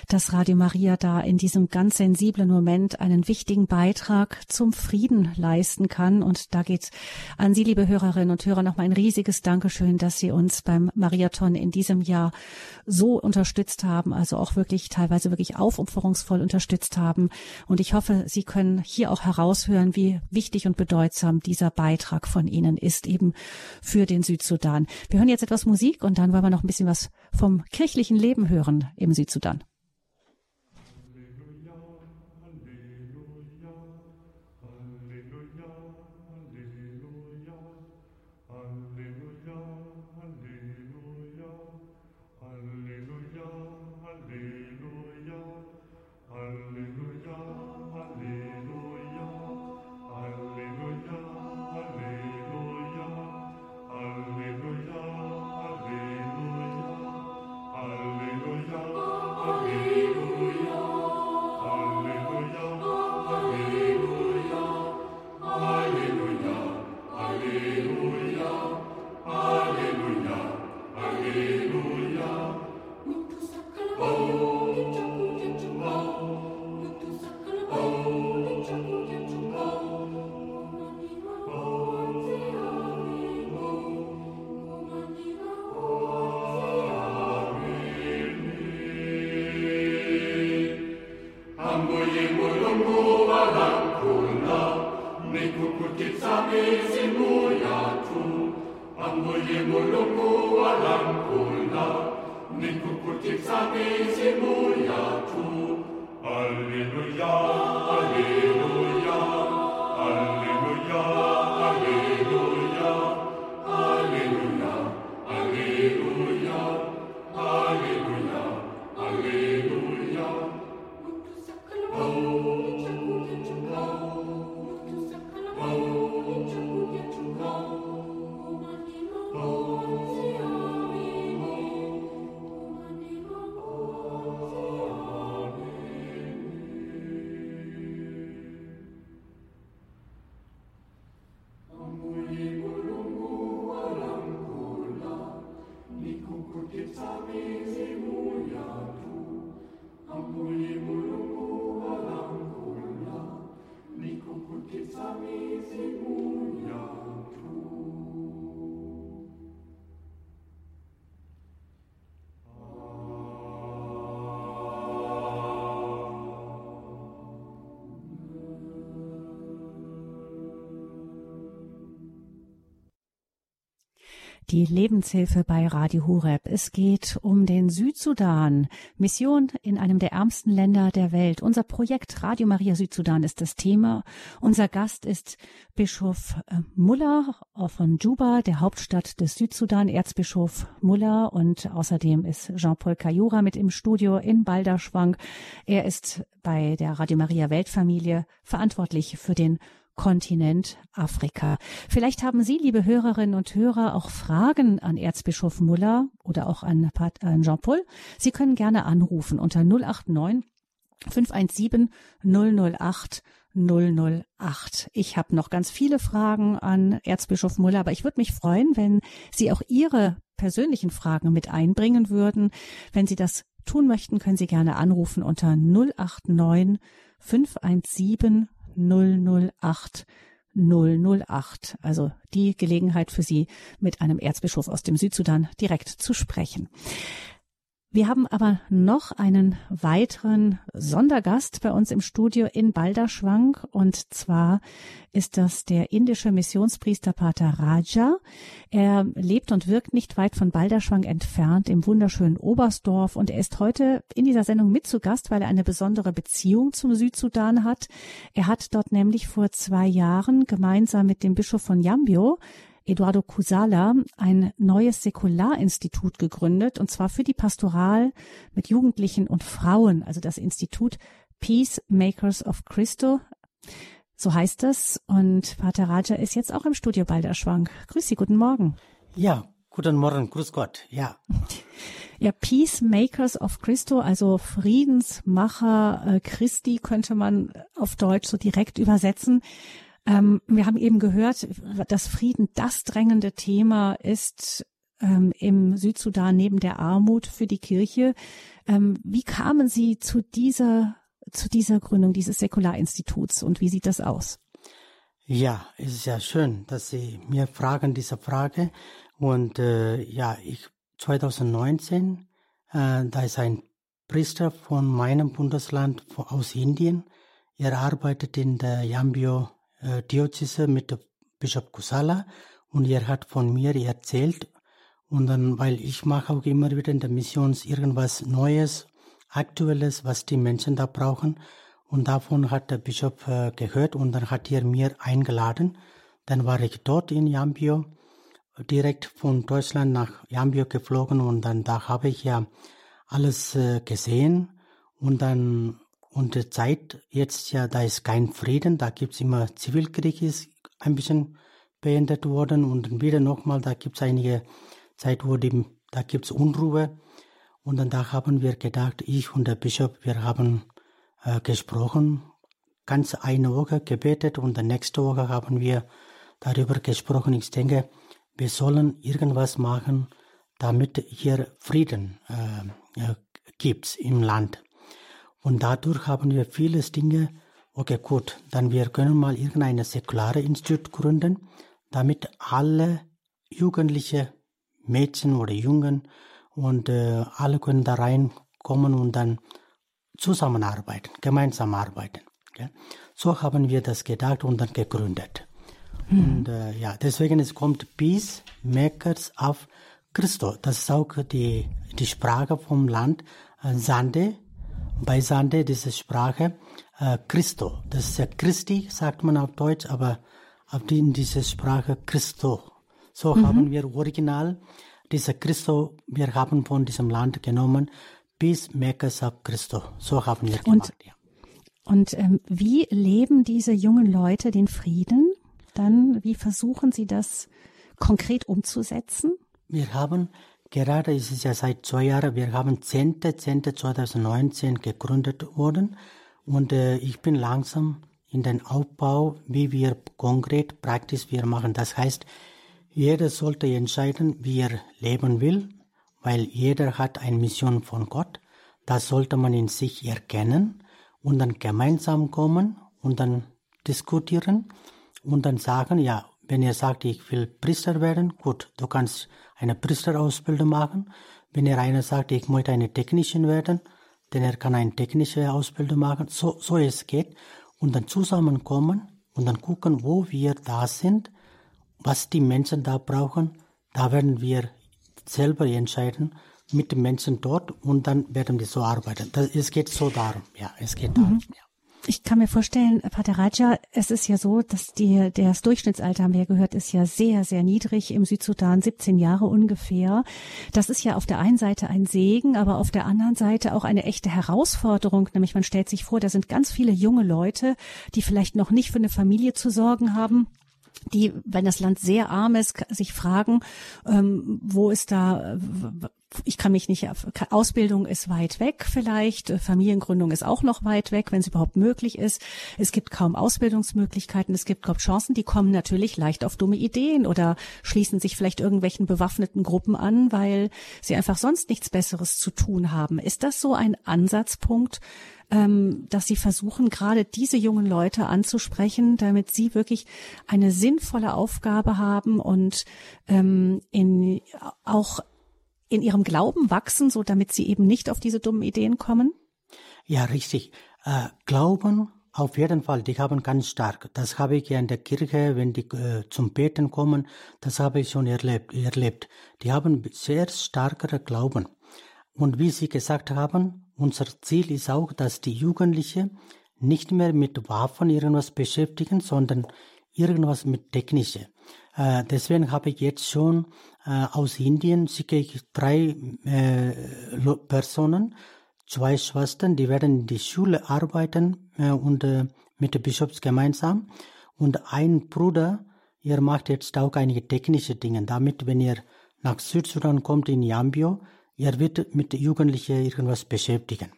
dass Radio Maria da in diesem ganz sensiblen Moment einen wichtigen Beitrag zum Frieden leisten kann. Und da geht an Sie, liebe Hörerinnen und Hörer, nochmal ein riesiges Dankeschön, dass Sie uns beim Mariathon in diesem Jahr so unterstützt haben, also auch wirklich teilweise wirklich aufopferungsvoll unterstützt haben. Und ich hoffe, Sie können hier auch heraushören, wie wichtig und bedeutsam dieser Beitrag von Ihnen ist, eben für den Südsudan. Wir hören jetzt etwas Musik und dann wollen wir noch ein bisschen was vom kirchlichen Leben hören im Südsudan. Die Lebenshilfe bei Radio Horeb. Es geht um den Südsudan. Mission in einem der ärmsten Länder der Welt. Unser Projekt Radio Maria Südsudan ist das Thema. Unser Gast ist Bischof äh, Muller von Juba, der Hauptstadt des Südsudan, Erzbischof Muller. Und außerdem ist Jean-Paul Kayura mit im Studio in Balderschwang. Er ist bei der Radio Maria Weltfamilie verantwortlich für den Kontinent Afrika. Vielleicht haben Sie, liebe Hörerinnen und Hörer, auch Fragen an Erzbischof Muller oder auch an, Jean-Paul. Sie können gerne anrufen unter 089 517 008 008. Ich habe noch ganz viele Fragen an Erzbischof Muller, aber ich würde mich freuen, wenn Sie auch Ihre persönlichen Fragen mit einbringen würden. Wenn Sie das tun möchten, können Sie gerne anrufen unter 089 517 008 008. Also die Gelegenheit für Sie, mit einem Erzbischof aus dem Südsudan direkt zu sprechen. Wir haben aber noch einen weiteren Sondergast bei uns im Studio in Balderschwang und zwar ist das der indische Missionspriester Pater Raja. Er lebt und wirkt nicht weit von Balderschwang entfernt im wunderschönen Oberstdorf und er ist heute in dieser Sendung mit zu Gast, weil er eine besondere Beziehung zum Südsudan hat. Er hat dort nämlich vor zwei Jahren gemeinsam mit dem Bischof von Yambio Eduardo Cusala ein neues Säkularinstitut gegründet, und zwar für die Pastoral mit Jugendlichen und Frauen, also das Institut Peacemakers of Christo. So heißt es. Und Pater Raja ist jetzt auch im Studio Balderschwang. Grüß Sie, guten Morgen. Ja, guten Morgen, grüß Gott, ja. Ja, Peacemakers of Christo, also Friedensmacher äh, Christi könnte man auf Deutsch so direkt übersetzen. Ähm, wir haben eben gehört, dass Frieden das drängende Thema ist ähm, im Südsudan neben der Armut für die Kirche. Ähm, wie kamen Sie zu dieser, zu dieser Gründung dieses Säkularinstituts und wie sieht das aus? Ja, es ist ja schön, dass Sie mir fragen diese Frage. Und äh, ja, ich 2019, äh, da ist ein Priester von meinem Bundesland aus Indien. Er arbeitet in der Yambio äh, Diözese mit Bischof Kusala. Und er hat von mir erzählt. Und dann, weil ich mache auch immer wieder in der Mission irgendwas Neues, Aktuelles, was die Menschen da brauchen. Und davon hat der Bischof äh, gehört. Und dann hat er mir eingeladen. Dann war ich dort in Yambio, direkt von Deutschland nach Yambio geflogen. Und dann da habe ich ja alles äh, gesehen. Und dann und die Zeit jetzt ja, da ist kein Frieden, da gibt's immer Zivilkrieg ist ein bisschen beendet worden und wieder nochmal, da gibt's einige Zeit, wo die, da gibt's Unruhe und dann da haben wir gedacht, ich und der Bischof, wir haben äh, gesprochen, ganz eine Woche gebetet und dann nächste Woche haben wir darüber gesprochen. Ich denke, wir sollen irgendwas machen, damit hier Frieden äh, äh, gibt im Land. Und dadurch haben wir vieles Dinge, okay gut, dann wir können mal irgendeine säkulare Institut gründen, damit alle Jugendliche, Mädchen oder Jungen und äh, alle können da reinkommen und dann zusammenarbeiten, gemeinsam arbeiten. Okay? So haben wir das gedacht und dann gegründet. Mhm. Und äh, ja, deswegen es kommt Peace Makers of Christo. Das ist auch die, die Sprache vom Land. Äh, Sande, bei Sande, diese Sprache, äh, Christo. Das ist ja Christi, sagt man auf Deutsch, aber auf die, in dieser Sprache Christo. So mhm. haben wir original diese Christo, wir haben von diesem Land genommen, Peacemakers of Christo. So haben wir gemacht, und, ja. Und ähm, wie leben diese jungen Leute den Frieden? Dann, wie versuchen sie das konkret umzusetzen? Wir haben gerade, ist es ja seit zwei Jahren, wir haben 10.10.2019 gegründet worden und äh, ich bin langsam in den Aufbau, wie wir konkret praktisch wir machen. Das heißt, jeder sollte entscheiden, wie er leben will, weil jeder hat eine Mission von Gott. Das sollte man in sich erkennen und dann gemeinsam kommen und dann diskutieren und dann sagen, ja, wenn ihr sagt, ich will Priester werden, gut, du kannst eine Priesterausbildung machen. Wenn ihr einer sagt, ich möchte eine technische werden, dann er kann eine technische Ausbildung machen. So, so es geht. Und dann zusammenkommen und dann gucken, wo wir da sind, was die Menschen da brauchen. Da werden wir selber entscheiden mit den Menschen dort und dann werden wir so arbeiten. Das, es geht so darum, ja, es geht darum, mhm. ja. Ich kann mir vorstellen, Pater Raja, es ist ja so, dass die, das Durchschnittsalter, haben wir ja gehört, ist ja sehr, sehr niedrig im Südsudan, 17 Jahre ungefähr. Das ist ja auf der einen Seite ein Segen, aber auf der anderen Seite auch eine echte Herausforderung. Nämlich man stellt sich vor, da sind ganz viele junge Leute, die vielleicht noch nicht für eine Familie zu sorgen haben die, wenn das Land sehr arm ist, sich fragen, ähm, wo ist da, ich kann mich nicht, Ausbildung ist weit weg vielleicht, Familiengründung ist auch noch weit weg, wenn es überhaupt möglich ist. Es gibt kaum Ausbildungsmöglichkeiten, es gibt kaum Chancen, die kommen natürlich leicht auf dumme Ideen oder schließen sich vielleicht irgendwelchen bewaffneten Gruppen an, weil sie einfach sonst nichts Besseres zu tun haben. Ist das so ein Ansatzpunkt, ähm, dass sie versuchen, gerade diese jungen Leute anzusprechen, damit sie wirklich eine sinnvolle Aufgabe haben und ähm, in, auch in ihrem Glauben wachsen, so damit sie eben nicht auf diese dummen Ideen kommen? Ja, richtig. Äh, Glauben auf jeden Fall, die haben ganz stark. Das habe ich ja in der Kirche, wenn die äh, zum Beten kommen, das habe ich schon erlebt, erlebt. Die haben sehr starkere Glauben. Und wie Sie gesagt haben, unser Ziel ist auch, dass die Jugendlichen nicht mehr mit Waffen irgendwas beschäftigen, sondern irgendwas mit Technische. Äh, deswegen habe ich jetzt schon äh, aus Indien schicke ich drei äh, Personen, zwei Schwestern, die werden in die Schule arbeiten äh, und äh, mit den Bischofs gemeinsam. Und ein Bruder, er macht jetzt auch einige technische Dinge, damit, wenn er nach Südsudan kommt in Yambio, er wird mit Jugendlichen irgendwas beschäftigen.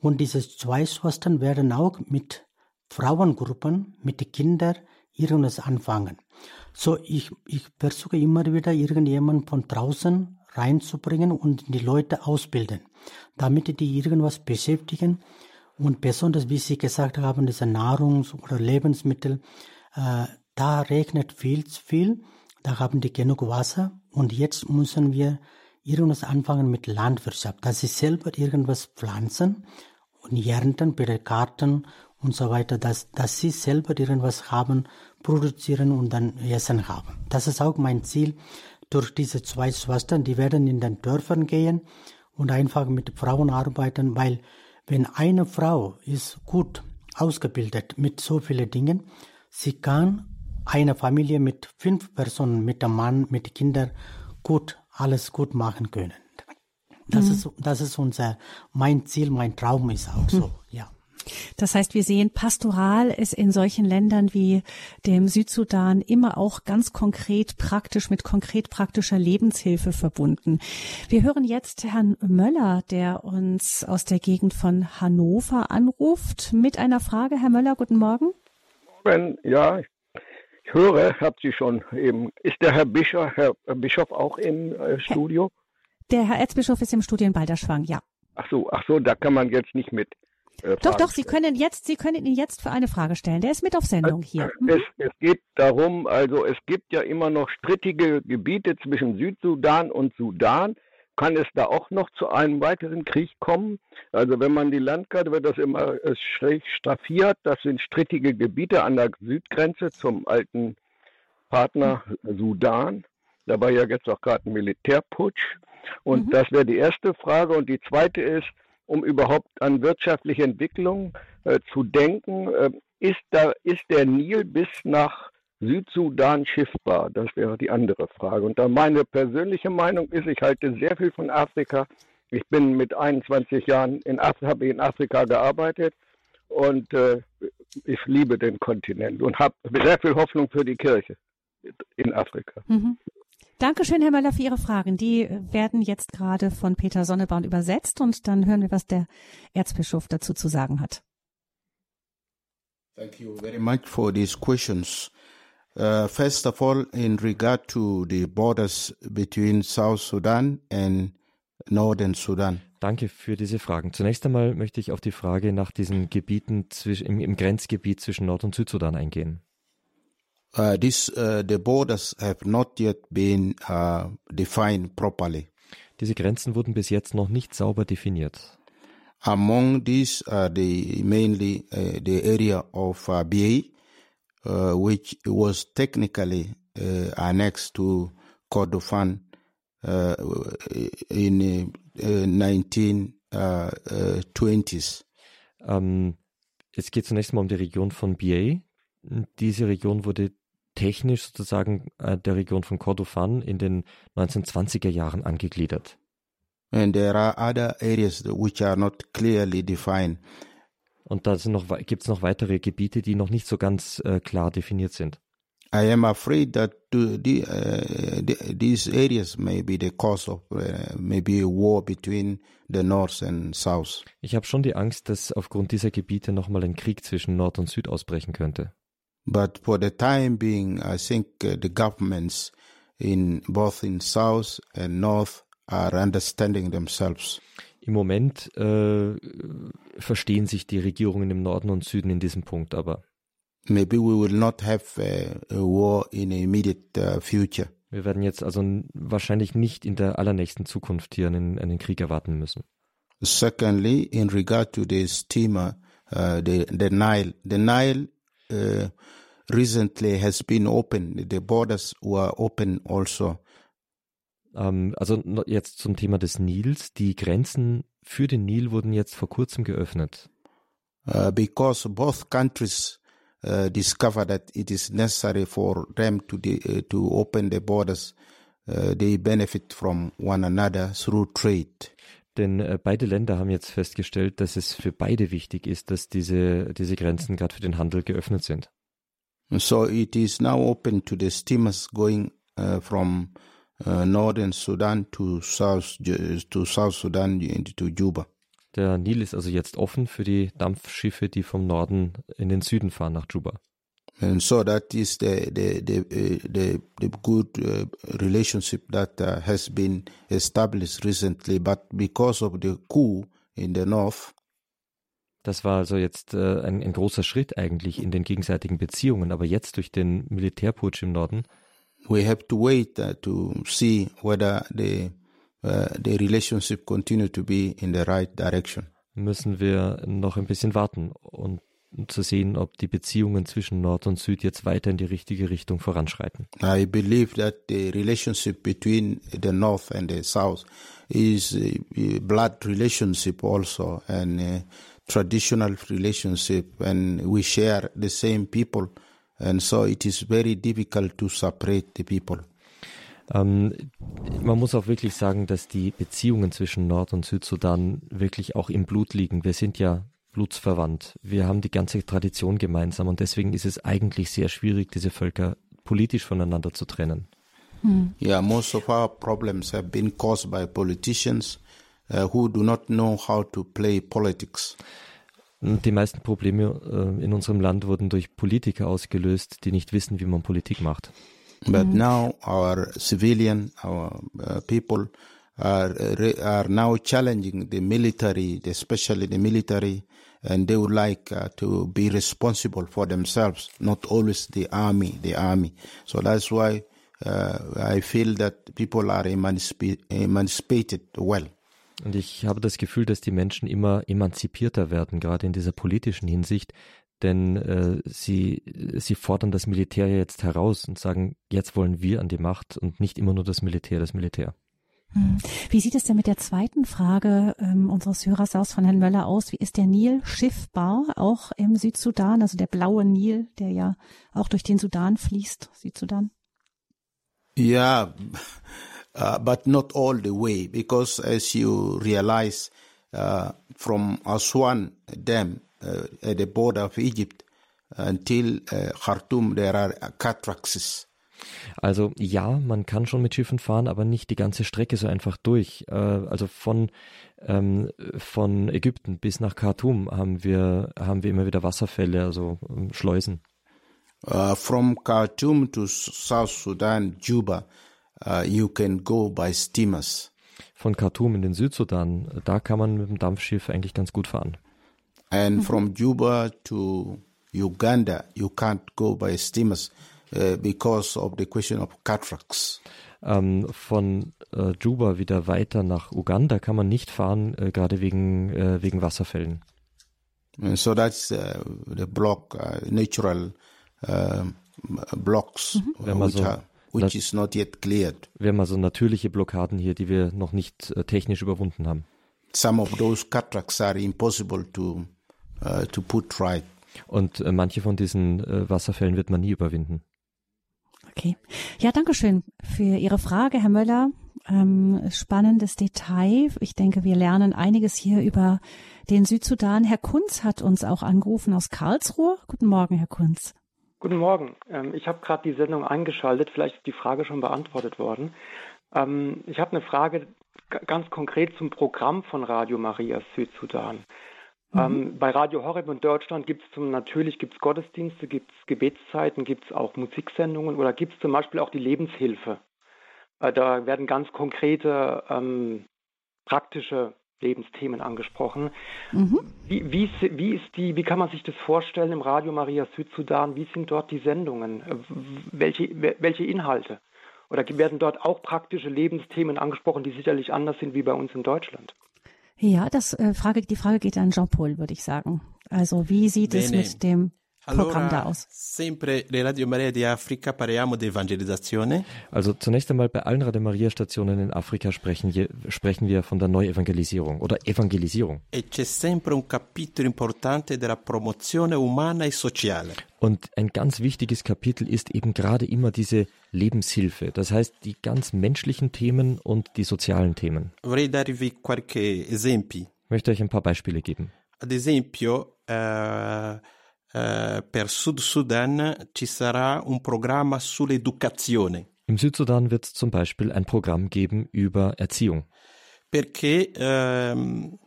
Und diese zwei Schwestern werden auch mit Frauengruppen, mit Kindern irgendwas anfangen. So, ich, ich versuche immer wieder irgendjemanden von draußen reinzubringen und die Leute ausbilden, damit die irgendwas beschäftigen. Und besonders, wie Sie gesagt haben, diese Nahrungs- oder Lebensmittel, äh, da regnet viel zu viel, da haben die genug Wasser und jetzt müssen wir irgendwas anfangen mit Landwirtschaft, dass sie selber irgendwas pflanzen und ernten bei der Garten und so weiter, dass, dass sie selber irgendwas haben, produzieren und dann Essen haben. Das ist auch mein Ziel durch diese zwei Schwestern. Die werden in den Dörfern gehen und einfach mit Frauen arbeiten, weil wenn eine Frau ist gut ausgebildet mit so vielen Dingen, sie kann eine Familie mit fünf Personen, mit dem Mann, mit Kindern gut, alles gut machen können. Das mhm. ist, das ist unser, mein Ziel, mein Traum ist auch so, mhm. ja. Das heißt, wir sehen, pastoral ist in solchen Ländern wie dem Südsudan immer auch ganz konkret praktisch mit konkret praktischer Lebenshilfe verbunden. Wir hören jetzt Herrn Möller, der uns aus der Gegend von Hannover anruft, mit einer Frage. Herr Möller, guten Morgen. Morgen, ja, ich höre, habt Sie schon eben. Ist der Herr Bischof, Herr Bischof auch im äh, Studio? Der Herr Erzbischof ist im Studio in Balderschwang, ja. Ach so, ach so, da kann man jetzt nicht mit äh, doch, doch, Sie können jetzt, Sie können ihn jetzt für eine Frage stellen. Der ist mit auf Sendung hier. Mhm. Es, es, geht darum, also es gibt ja immer noch strittige Gebiete zwischen Südsudan und Sudan. Kann es da auch noch zu einem weiteren Krieg kommen? Also wenn man die Landkarte, wird das immer äh, schräg straffiert. Das sind strittige Gebiete an der Südgrenze zum alten Partner Sudan. Da war ja jetzt auch gerade ein Militärputsch. Und mhm. das wäre die erste Frage. Und die zweite ist, um überhaupt an wirtschaftliche Entwicklung äh, zu denken. Äh, ist, da, ist der Nil bis nach Südsudan schiffbar? Das wäre die andere Frage. Und dann meine persönliche Meinung ist, ich halte sehr viel von Afrika. Ich bin mit 21 Jahren in Afrika, habe in Afrika gearbeitet und äh, ich liebe den Kontinent und habe sehr viel Hoffnung für die Kirche in Afrika. Mhm. Dankeschön, Herr Möller, für Ihre Fragen. Die werden jetzt gerade von Peter Sonneborn übersetzt und dann hören wir, was der Erzbischof dazu zu sagen hat. Thank you very much for these questions. Uh, first of all, in regard to the borders between South Sudan and Northern Sudan. Danke für diese Fragen. Zunächst einmal möchte ich auf die Frage nach diesen Gebieten im, im Grenzgebiet zwischen Nord- und Südsudan eingehen. Uh, this, uh, the borders have not yet been uh, defined properly. Diese Grenzen wurden bis jetzt noch nicht sauber definiert. Among these are the mainly the area of BA, which was technically annexed to Kordofan in uh, 1920s. Uh, um, es geht zunächst mal um die Region von BA. Diese Region wurde technisch sozusagen äh, der Region von Kordofan in den 1920er Jahren angegliedert. And there are other areas which are not clearly defined. Und da gibt es noch weitere Gebiete, die noch nicht so ganz äh, klar definiert sind. I am afraid that the, uh, the, these areas may be the cause of uh, maybe a war between the North and South. Ich habe schon die Angst, dass aufgrund dieser Gebiete nochmal ein Krieg zwischen Nord und Süd ausbrechen könnte. But for the time being, I think uh, the governments in both in South and North are understanding themselves. Im Moment äh, verstehen sich die Regierungen im Norden und Süden in diesem Punkt, aber maybe we will not have a, a war in immediate uh, future. Wir werden jetzt also wahrscheinlich nicht in der allernächsten Zukunft hier einen, einen Krieg erwarten müssen. Secondly, in regard to the steamer, uh, the, the Nile, the Nile uh, recently has been open. The borders were open also. Um, ähm, also jetzt zum Thema des Nils. Die Grenzen für den Nil wurden jetzt vor kurzem geöffnet. Uh, because both countries uh, discovered that it is necessary for them to uh, to open the borders. Uh, they benefit from one another through trade. Denn äh, beide Länder haben jetzt festgestellt, dass es für beide wichtig ist, dass diese, diese Grenzen gerade für den Handel geöffnet sind. So it is now open to the steamers going uh, from uh, northern Sudan to South, to South Sudan to Juba. Der Nil ist also jetzt offen für die Dampfschiffe, die vom Norden in den Süden fahren nach Juba. And so that is the the the uh, the, the good uh, relationship that uh, has been established recently. But because of the coup in the north, Das war also jetzt äh, ein, ein großer Schritt eigentlich in den gegenseitigen Beziehungen, aber jetzt durch den Militärputsch im Norden we have to wait uh, to see whether the uh, the relationship continue to be in the right direction. müssen wir noch ein bisschen warten und zu sehen, ob die Beziehungen zwischen Nord und Süd jetzt weiter in die richtige Richtung voranschreiten. I believe that the relationship between the north and the south is a blood relationship also and a traditional relationship and we share the same people and so it is very difficult to separate the people. Ähm, man muss auch wirklich sagen, dass die Beziehungen zwischen Nord- und Südsudan wirklich auch im Blut liegen. Wir sind ja blutsverwandt. Wir haben die ganze Tradition gemeinsam und deswegen ist es eigentlich sehr schwierig, diese Völker politisch voneinander zu trennen. Yeah, most of our problems have been caused by politicians who do not know how to play politics. Die meisten Probleme äh, in unserem Land wurden durch Politiker ausgelöst, die nicht wissen, wie man Politik macht. But now our civilian, our uh, people are re- are now challenging the military, especially the military, and they would like uh, to be responsible for themselves, not always the army, the army. So that's why uh, I feel that people are emancipa- emancipated well. Und ich habe das Gefühl, dass die Menschen immer emanzipierter werden, gerade in dieser politischen Hinsicht, denn äh, sie, sie fordern das Militär ja jetzt heraus und sagen, jetzt wollen wir an die Macht und nicht immer nur das Militär, das Militär. Hm. Wie sieht es denn mit der zweiten Frage ähm, unseres Hörers aus von Herrn Möller aus? Wie ist der Nil schiffbar, auch im Südsudan, also der blaue Nil, der ja auch durch den Sudan fließt, Südsudan? Yeah, uh, but not all the way because as you realize uh, from Aswan Dam uh, at the border of Egypt until uh, Khartoum there are cataracts. Also ja, man kann schon mit Schiffen fahren, aber nicht die ganze Strecke so einfach durch. Äh, also von, ähm, von Ägypten bis nach Khartoum haben wir, haben wir immer wieder Wasserfälle, also ähm, Schleusen. Uh, from Khartoum to South Sudan, Juba, uh, you can go by steamers. Von Khartoum in den Südsudan, da kann man mit dem Dampfschiff eigentlich ganz gut fahren. And from Juba to Uganda, you can't go by steamers uh, because of the question of cataracts. Ähm, von äh, Juba wieder weiter nach Uganda kann man nicht fahren, äh, gerade wegen, äh, wegen Wasserfällen. So that's uh, the block, uh, natural um, blocks, uh, Wenn man which, so- are, which is not yet cleared. Wir haben also natürliche Blockaden hier, die wir noch nicht äh, technisch überwunden haben. Some of those cataracts are impossible to uh, to put right. Und äh, manche von diesen äh, Wasserfällen wird man nie überwinden. Okay. Ja, danke schön für Ihre Frage, Herr Möller. Ähm, spannendes Detail. Ich denke, wir lernen einiges hier über den Südsudan. Herr Kunz hat uns auch angerufen aus Karlsruhe. Guten Morgen, Herr Kunz. Guten Morgen. Ähm, ich habe gerade die Sendung eingeschaltet. Vielleicht ist die Frage schon beantwortet worden. Ähm, ich habe eine Frage ganz konkret zum Programm von Radio Maria Südsudan. Ähm, bei Radio Horeb in Deutschland gibt es natürlich gibt's Gottesdienste, gibt es Gebetszeiten, gibt es auch Musiksendungen oder gibt es zum Beispiel auch die Lebenshilfe. Äh, da werden ganz konkrete ähm, praktische Lebensthemen angesprochen. Mhm. Wie, wie, ist- wie ist die, wie kann man sich das vorstellen im Radio Maria Südsudan? Wie sind dort die Sendungen? Äh, Welche, wel- welche Inhalte? Oder werden dort auch praktische Lebensthemen angesprochen, die sicherlich anders sind wie bei uns in Deutschland? Ja, das äh, Frage, die Frage geht an Jean-Paul, würde ich sagen. Also wie sieht es Bene. mit dem Programm da aus? sempre le Radio Maria di Africa parliamo di evangelizzazione. Also zunächst einmal bei allen Radio Maria Stationen in Afrika sprechen, je, sprechen wir von der Neuevangelisierung oder Evangelisierung. e c'è sempre un capitolo importante della promozione umana e sociale. Und ein ganz wichtiges Kapitel ist eben gerade immer diese Lebenshilfe. Das heißt, die ganz menschlichen Themen und die sozialen Themen. Vorrei darvi qualche esempi. Ich möchte euch ein paar Beispiele geben. Ad esempio, eh, eh, per Sud Sudan ci sarà un programma sull'educazione, Im Südsudan wird es zum Beispiel ein Programm geben über Erziehung. perché ehm,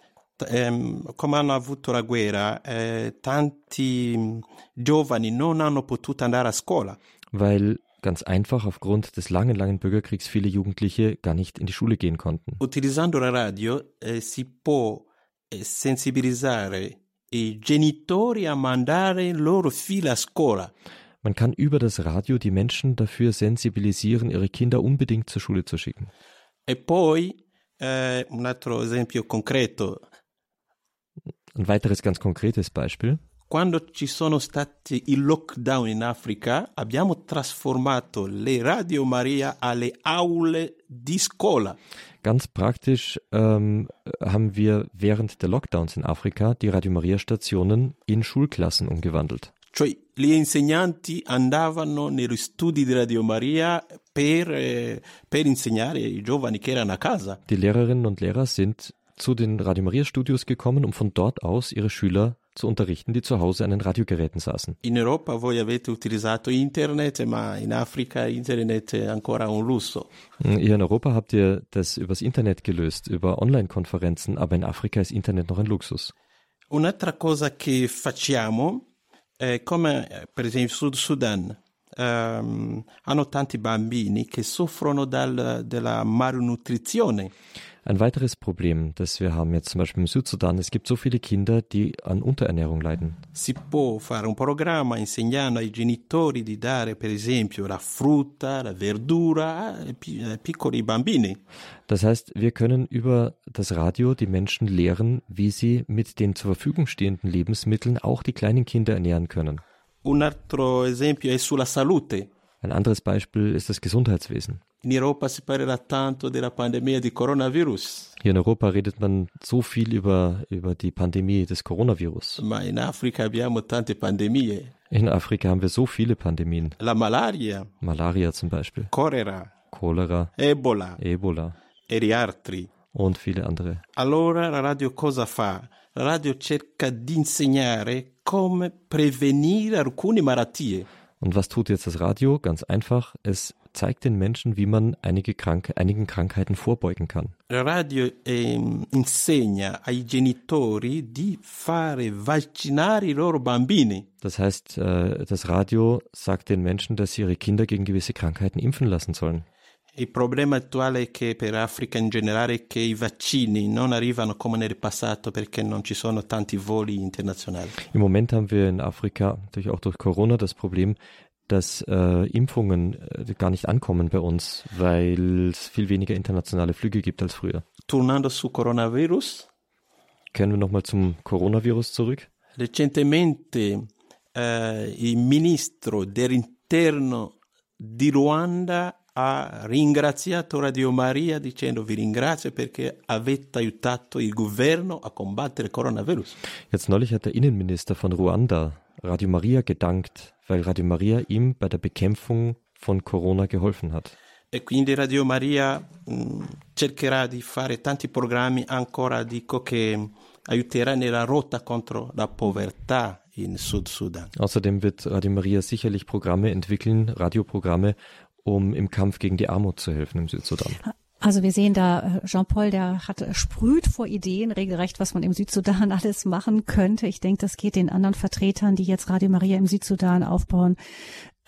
ehm, come hanno avuto la guerra, eh, tanti giovani non hanno potuto andare a scuola. Weil ganz einfach aufgrund des langen, langen Bürgerkriegs viele Jugendliche gar nicht in die Schule gehen konnten. Utilizzando la radio eh, si può eh, sensibilizzare i genitori a mandare i loro figli a scuola. Man kann über das Radio die Menschen dafür sensibilisieren, ihre Kinder unbedingt zur Schule zu schicken. E poi eh, un altro esempio concreto, Ein weiteres ganz konkretes Beispiel. quando ci sono stati i lockdown in Africa abbiamo trasformato le Radio Maria alle aule di scuola. Ganz praktisch ähm, haben wir während der Lockdowns in Afrika die Radio Maria Stationen in Schulklassen umgewandelt. Cioè gli insegnanti andavano negli studi di Radio Maria per, eh, per insegnare ai giovani che erano a casa. Die Lehrerinnen und Lehrer sind zu den Radio Maria Studios gekommen, um von dort aus ihre Schüler zu unterrichten, die zu Hause an den Radiogeräten saßen. In Europa voi avete utilizzato internet, ma in Africa internet è ancora un lusso. Ihr in Europa habt ihr das übers Internet gelöst, über Online-Konferenzen, aber in Afrika ist Internet noch ein Luxus. Un'altra cosa che facciamo è come per esempio in Sud Sudan. ehm, hanno tanti bambini che soffrono dal- della malnutrizione. Ein weiteres Problem, das wir haben jetzt zum Beispiel im Südsudan, es gibt so viele Kinder, die an Unterernährung leiden. Si può fare un programma insegnando ai genitori di dare per esempio la frutta, la verdura ai pi- ai piccoli bambini. Das heißt, wir können über das Radio die Menschen lehren, wie sie mit den zur Verfügung stehenden Lebensmitteln auch die kleinen Kinder ernähren können. Un altro esempio è sulla salute. Ein anderes Beispiel ist das Gesundheitswesen. In Europa si parlerà tanto della pandemia di coronavirus, Hier in Europa redet man so viel über, über die Pandemie des Coronavirus. ma in Africa abbiamo tante pandemie. In Afrika haben wir so viele Pandemien. La malaria, Malaria zum Beispiel, colera, Cholera, Ebola Ebola e gli altri. und viele andere. Allora la radio cosa fa? La radio cerca di insegnare come prevenire alcune malattie. Und was tut jetzt das Radio? Ganz einfach, es zeigt den Menschen, wie man einige Krank einigen Krankheiten vorbeugen kann. Radio ehm, insegna ai genitori di fare vaccinare i loro bambini. Das heißt, äh, das Radio sagt den Menschen, dass sie ihre Kinder gegen gewisse Krankheiten impfen lassen sollen. Il problema attuale è che per Africa in generale è che i vaccini non arrivano come nel passato perché non ci sono tanti voli internazionali. Im Moment haben wir in Afrika, natürlich auch durch Corona, das Problem, dass äh, Impfungen äh, gar nicht ankommen bei uns, weil es viel weniger internationale Flüge gibt als früher. Tornando su coronavirus, Kehren wir nochmal zum Coronavirus zurück. recentemente eh, il ministro dell'interno di Ruanda ha ringraziato Radio Maria dicendo vi ringrazio perché avete aiutato il governo a combattere il coronavirus. Jetzt neulich hat der Innenminister von Ruanda Radio Maria gedankt, weil Radio Maria ihm bei der Bekämpfung von Corona geholfen hat. E quindi Radio Maria mh, cercherà di fare tanti programmi ancora, dico, che aiuterà nella rotta contro la povertà in Sud Sudan. Außerdem wird Radio Maria sicherlich Programme entwickeln, Radioprogramme, um im Kampf gegen die Armut zu helfen im Südsudan. Also wir sehen da, äh, Jean-Paul, der hat äh, sprüht vor Ideen regelrecht, was man im Südsudan alles machen könnte. Ich denke, das geht den anderen Vertretern, die jetzt Radio Maria im Südsudan aufbauen,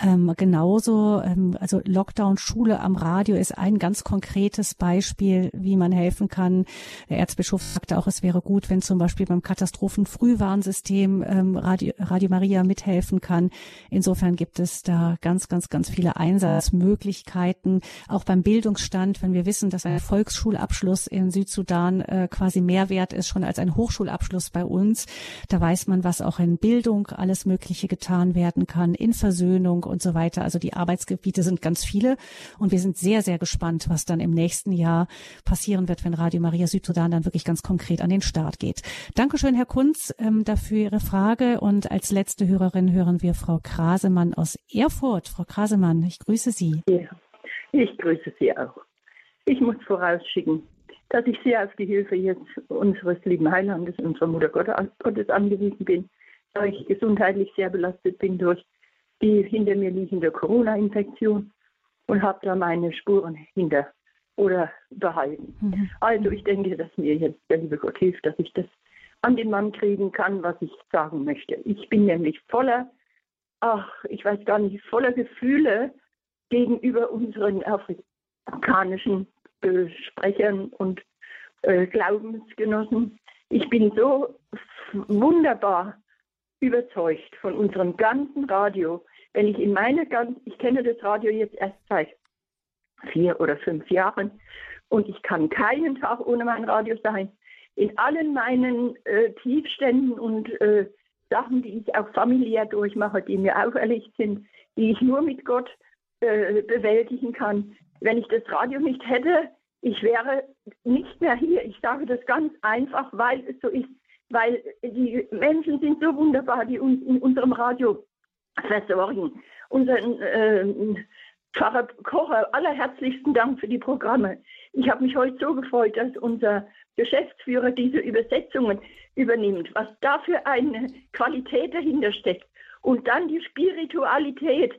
ähm, genauso. Ähm, also Lockdown Schule am Radio ist ein ganz konkretes Beispiel, wie man helfen kann. Der Erzbischof sagte auch, es wäre gut, wenn zum Beispiel beim Katastrophenfrühwarnsystem ähm, Radio, Radio Maria mithelfen kann. Insofern gibt es da ganz, ganz, ganz viele Einsatzmöglichkeiten. Auch beim Bildungsstand, wenn wir wissen, dass ein Volksschulabschluss in Südsudan äh, quasi mehr wert ist schon als ein Hochschulabschluss bei uns. Da weiß man, was auch in Bildung alles Mögliche getan werden kann, in Versöhnung und so weiter. Also die Arbeitsgebiete sind ganz viele und wir sind sehr, sehr gespannt, was dann im nächsten Jahr passieren wird, wenn Radio Maria Südsudan dann wirklich ganz konkret an den Start geht. Dankeschön, Herr Kunz, ähm, dafür Ihre Frage und als letzte Hörerin hören wir Frau Krasemann aus Erfurt. Frau Krasemann, ich grüße Sie. Ja, ich grüße Sie auch. Ich muss vorausschicken, dass ich sehr auf die Hilfe jetzt unseres lieben Heilandes, unserer Mutter Gottes angewiesen bin, da ich gesundheitlich sehr belastet bin durch die hinter mir liegende Corona-Infektion und habe da meine Spuren hinter, oder behalten. Mhm. Also ich denke, dass mir jetzt der liebe Gott hilft, dass ich das an den Mann kriegen kann, was ich sagen möchte. Ich bin nämlich voller, ach, ich weiß gar nicht, voller Gefühle gegenüber unseren afrikanischen äh, Sprechern und äh, Glaubensgenossen. Ich bin so wunderbar überzeugt von unserem ganzen Radio. Wenn ich in meine ganz, ich kenne das Radio jetzt erst seit vier oder fünf Jahren und ich kann keinen Tag ohne mein Radio sein. In allen meinen äh, Tiefständen und äh, Sachen, die ich auch familiär durchmache, die mir auferlegt sind, die ich nur mit Gott äh, bewältigen kann. Wenn ich das Radio nicht hätte, ich wäre nicht mehr hier. Ich sage das ganz einfach, weil es so ist, weil die Menschen sind so wunderbar, die uns in unserem Radio versorgen. Unseren äh, Pfarrer Kocher, allerherzlichsten Dank für die Programme. Ich habe mich heute so gefreut, dass unser Geschäftsführer diese Übersetzungen übernimmt, was da für eine Qualität dahinter steckt. Und dann die Spiritualität,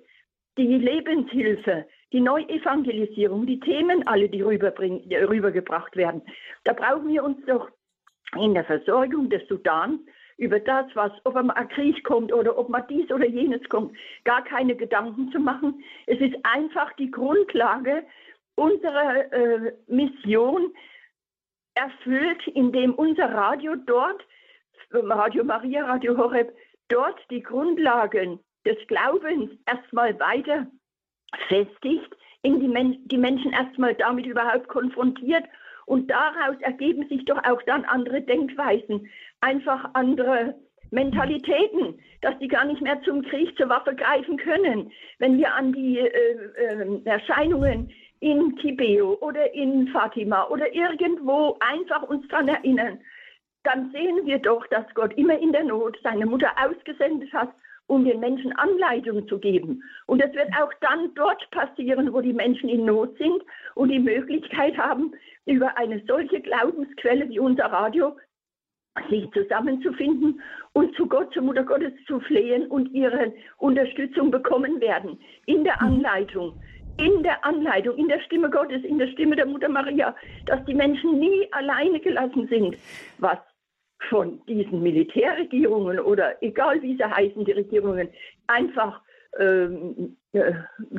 die Lebenshilfe, die Neuevangelisierung, die Themen alle, die rübergebracht werden. Da brauchen wir uns doch in der Versorgung des Sudans über das, was, ob ein Krieg kommt oder ob man dies oder jenes kommt, gar keine Gedanken zu machen. Es ist einfach die Grundlage unserer äh, Mission erfüllt, indem unser Radio dort, Radio Maria, Radio Horeb, dort die Grundlagen des Glaubens erstmal weiter festigt, die, Men die Menschen erstmal damit überhaupt konfrontiert und daraus ergeben sich doch auch dann andere Denkweisen, einfach andere Mentalitäten, dass die gar nicht mehr zum Krieg, zur Waffe greifen können. Wenn wir an die äh, äh, Erscheinungen in Kibeo oder in Fatima oder irgendwo einfach uns daran erinnern, dann sehen wir doch, dass Gott immer in der Not seine Mutter ausgesendet hat, um den Menschen Anleitung zu geben. Und das wird auch dann dort passieren, wo die Menschen in Not sind und die Möglichkeit haben, über eine solche Glaubensquelle wie unser Radio sich zusammenzufinden und zu Gott, zur Mutter Gottes zu flehen und ihre Unterstützung bekommen werden in der mhm. Anleitung. In der Anleitung, in der Stimme Gottes, in der Stimme der Mutter Maria, dass die Menschen nie alleine gelassen sind, was von diesen Militärregierungen oder egal wie sie heißen, die Regierungen, einfach ähm, äh,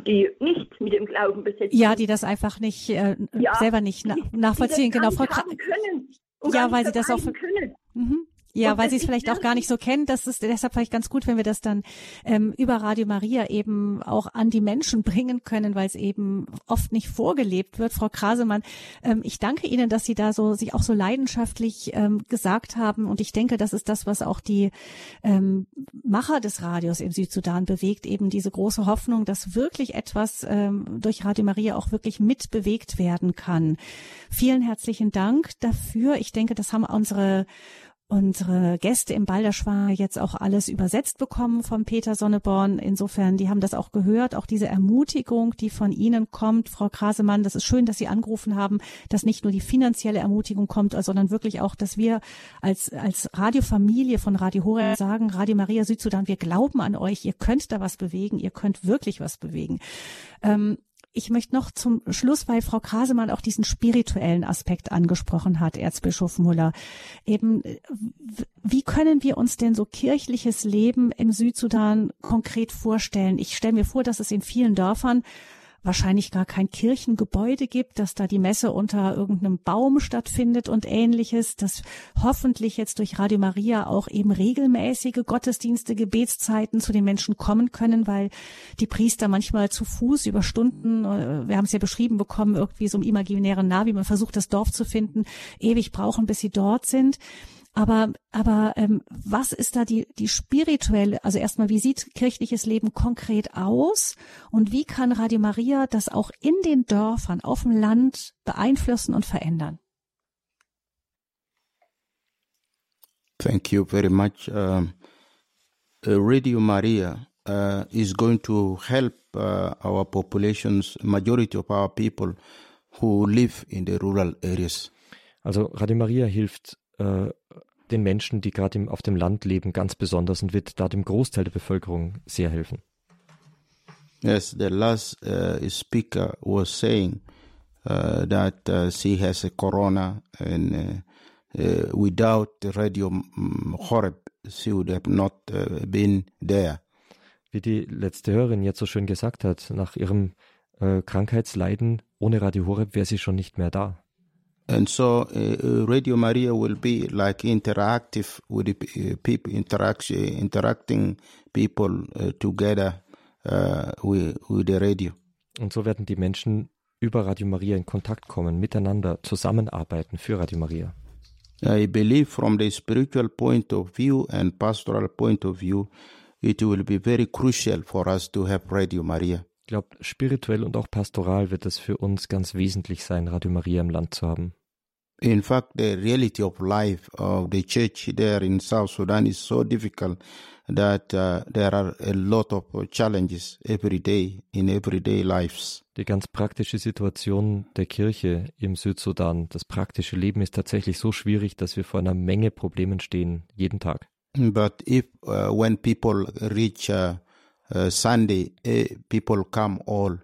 die nicht mit dem Glauben besetzt Ja, die das einfach nicht äh, ja, selber nicht na nachvollziehen. Genau, Frau Kra können, Ja, weil sie das auch können. Mhm. Ja, weil sie es vielleicht auch gar nicht so kennen. Das ist deshalb vielleicht ganz gut, wenn wir das dann ähm, über Radio Maria eben auch an die Menschen bringen können, weil es eben oft nicht vorgelebt wird. Frau Krasemann, ähm, ich danke Ihnen, dass Sie da so sich auch so leidenschaftlich ähm, gesagt haben. Und ich denke, das ist das, was auch die ähm, Macher des Radios im Südsudan bewegt, eben diese große Hoffnung, dass wirklich etwas ähm, durch Radio Maria auch wirklich mitbewegt werden kann. Vielen herzlichen Dank dafür. Ich denke, das haben unsere unsere Gäste im Balderschwar jetzt auch alles übersetzt bekommen von Peter Sonneborn. Insofern, die haben das auch gehört, auch diese Ermutigung, die von Ihnen kommt, Frau Krasemann. Das ist schön, dass Sie angerufen haben, dass nicht nur die finanzielle Ermutigung kommt, sondern wirklich auch, dass wir als, als Radiofamilie von Radio Horeb sagen, Radio Maria Südsudan, wir glauben an euch, ihr könnt da was bewegen, ihr könnt wirklich was bewegen. Ähm, ich möchte noch zum Schluss, weil Frau Krasemann auch diesen spirituellen Aspekt angesprochen hat, Erzbischof Muller. Eben, wie können wir uns denn so kirchliches Leben im Südsudan konkret vorstellen? Ich stelle mir vor, dass es in vielen Dörfern wahrscheinlich gar kein Kirchengebäude gibt, dass da die Messe unter irgendeinem Baum stattfindet und ähnliches, dass hoffentlich jetzt durch Radio Maria auch eben regelmäßige Gottesdienste, Gebetszeiten zu den Menschen kommen können, weil die Priester manchmal zu Fuß über Stunden, äh, wir haben es ja beschrieben bekommen, irgendwie so im imaginären Navi, man versucht das Dorf zu finden, ewig brauchen, bis sie dort sind. Aber, aber ähm, was ist da die, die spirituelle, also erstmal, wie sieht kirchliches Leben konkret aus und wie kann Radio Maria das auch in den Dörfern, auf dem Land beeinflussen und verändern? Thank you very much. Um, uh, Radio Maria uh, is going to help uh, our populations, majority of our people who live in the rural areas. Also Radio Maria hilft äh, den Menschen, die gerade auf dem Land leben, ganz besonders und wird da dem Großteil der Bevölkerung sehr helfen. Yes, the last uh, speaker was saying uh, that uh, she has a corona and uh, without Radio Horeb, she would have not been there. Wie die letzte Hörerin jetzt so schön gesagt hat, nach ihrem Krankheitsleiden ohne Radio Horeb wäre sie schon nicht mehr da. And so uh, Radio Maria will be like interactive with the people, interaction, interacting people uh, together uh, with, with the radio. Und so werden die Menschen über Radio Maria in Kontakt kommen, miteinander zusammenarbeiten für Radio Maria. I believe from the spiritual point of view and pastoral point of view, it will be very crucial for us to have Radio Maria. Ich glaube, spirituell und auch pastoral wird es für uns ganz wesentlich sein, Radio Maria im Land zu haben. In fact, the reality of life of the church there in South Sudan is so difficult that uh, there are a lot of challenges every day in everyday lives. Die ganz praktische Situation der Kirche im Südsudan, das praktische Leben ist tatsächlich so schwierig, dass wir vor einer Menge Problemen stehen, jeden Tag. But if uh, when people reach uh, uh, Sunday, eh, people come all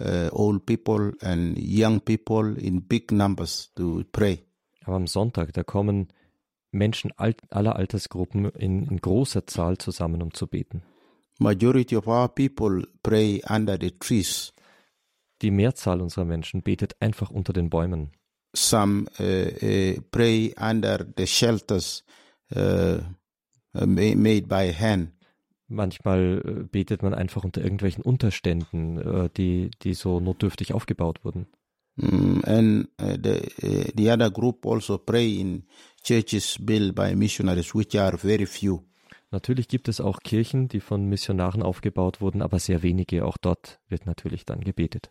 uh, old people and young people in big numbers to pray. Aber am Sonntag, da kommen Menschen alt, aller Altersgruppen in, in großer Zahl zusammen, um zu beten. Majority of our people pray under the trees. Die Mehrzahl unserer Menschen betet einfach unter den Bäumen. Some uh, uh, pray under the shelters uh, made by hand. Manchmal äh, betet man einfach unter irgendwelchen Unterständen, äh, die, die so notdürftig aufgebaut wurden. Mm, and uh, the, uh, the other group also pray in churches built by missionaries, which are very few. Natürlich gibt es auch Kirchen, die von Missionaren aufgebaut wurden, aber sehr wenige. Auch dort wird natürlich dann gebetet.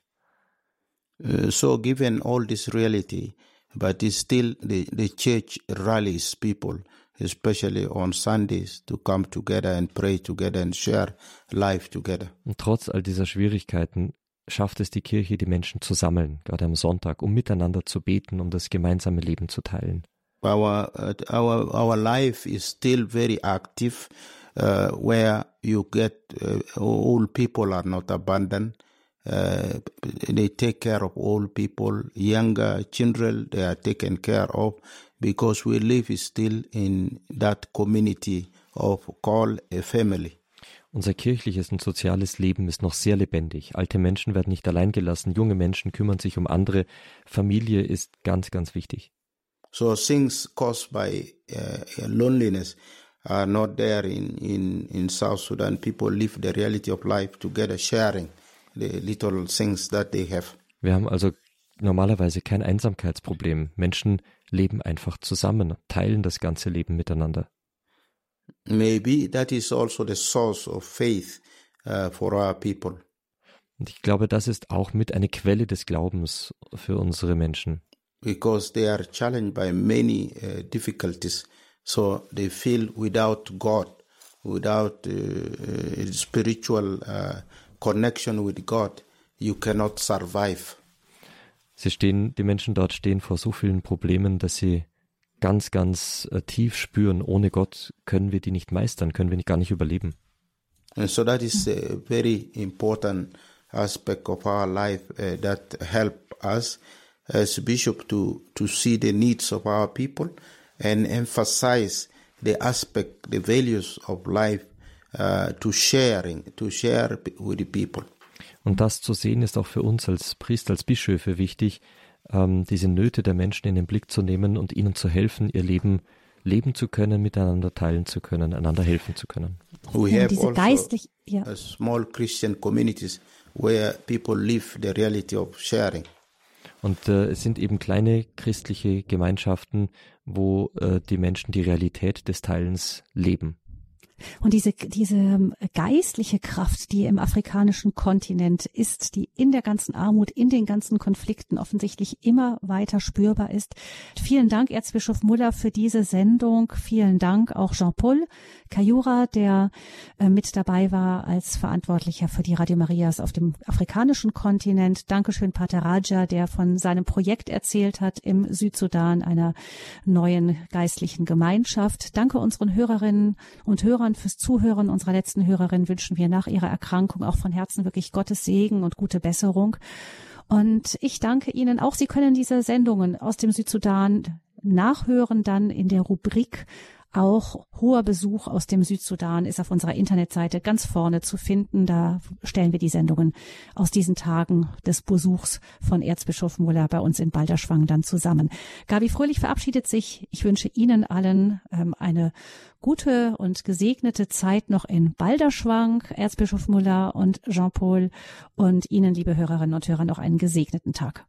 Uh, so, given all this reality, but still the, the church rallies people especially on Sundays, to come together and pray together and share life together. Und trotz all dieser Schwierigkeiten schafft es die Kirche, die Menschen zu sammeln, gerade am Sonntag, um miteinander zu beten, um das gemeinsame Leben zu teilen. Our uh, our our life is still very active, uh, where you get uh, old people are not abandoned. Uh, they take care of old people, younger children they are taken care of because we live still in that community of call a family. Unser kirchliches und soziales Leben ist noch sehr lebendig. Alte Menschen werden nicht allein gelassen, junge Menschen kümmern sich um andere. Familie ist ganz, ganz wichtig. So things caused by uh, loneliness are not there in, in, in South Sudan. People live the reality of life together, sharing the little things that they have. Wir haben also normalerweise kein Einsamkeitsproblem. Menschen leben einfach zusammen, teilen das ganze Leben miteinander. Maybe that is also the source of faith uh, for our people. Und ich glaube, das ist auch mit eine Quelle des Glaubens für unsere Menschen. Because they are challenged by many uh, difficulties, so they feel without God, without uh, spiritual uh, connection with God, you cannot survive. Sie stehen, die Menschen dort stehen vor so vielen Problemen, dass sie ganz, ganz äh, tief spüren, ohne Gott können wir die nicht meistern, können wir gar nicht überleben. And so that is a very important aspect of our life uh, that help us as bishop to to see the needs of our people and emphasize the aspect, the values of life uh, to sharing, to share with the people. Und das zu sehen ist auch für uns als Priester, als Bischöfe wichtig, ähm, diese Nöte der Menschen in den Blick zu nehmen und ihnen zu helfen, ihr Leben leben zu können, miteinander teilen zu können, einander helfen zu können. We have diese also geistlich, ja. small Christian communities where people live the reality of sharing. Und äh, es sind eben kleine christliche Gemeinschaften, wo äh, die Menschen die Realität des Teilens leben. Und diese, diese ähm, geistliche Kraft, die im afrikanischen Kontinent ist, die in der ganzen Armut, in den ganzen Konflikten offensichtlich immer weiter spürbar ist. Vielen Dank, Erzbischof Muller, für diese Sendung. Vielen Dank auch Jean-Paul Kayura, der äh, mit dabei war als Verantwortlicher für die Radio Marias auf dem afrikanischen Kontinent. Dankeschön, Pater Raja, der von seinem Projekt erzählt hat im Südsudan, einer neuen geistlichen Gemeinschaft. Danke unseren Hörerinnen und Hörern Hörern fürs Zuhören. Unserer letzten Hörerin wünschen wir nach ihrer Erkrankung auch von Herzen wirklich Gottes Segen und gute Besserung. Und ich danke Ihnen auch. Sie können diese Sendungen aus dem Südsudan nachhören dann in der Rubrik auch hoher Besuch aus dem Südsudan ist auf unserer Internetseite ganz vorne zu finden. Da stellen wir die Sendungen aus diesen Tagen des Besuchs von Erzbischof Muller bei uns in Balderschwang dann zusammen. Gabi Fröhlich verabschiedet sich. Ich wünsche Ihnen allen ähm, eine gute und gesegnete Zeit noch in Balderschwang, Erzbischof Muller und Jean-Paul und Ihnen, liebe Hörerinnen und Hörer, noch einen gesegneten Tag.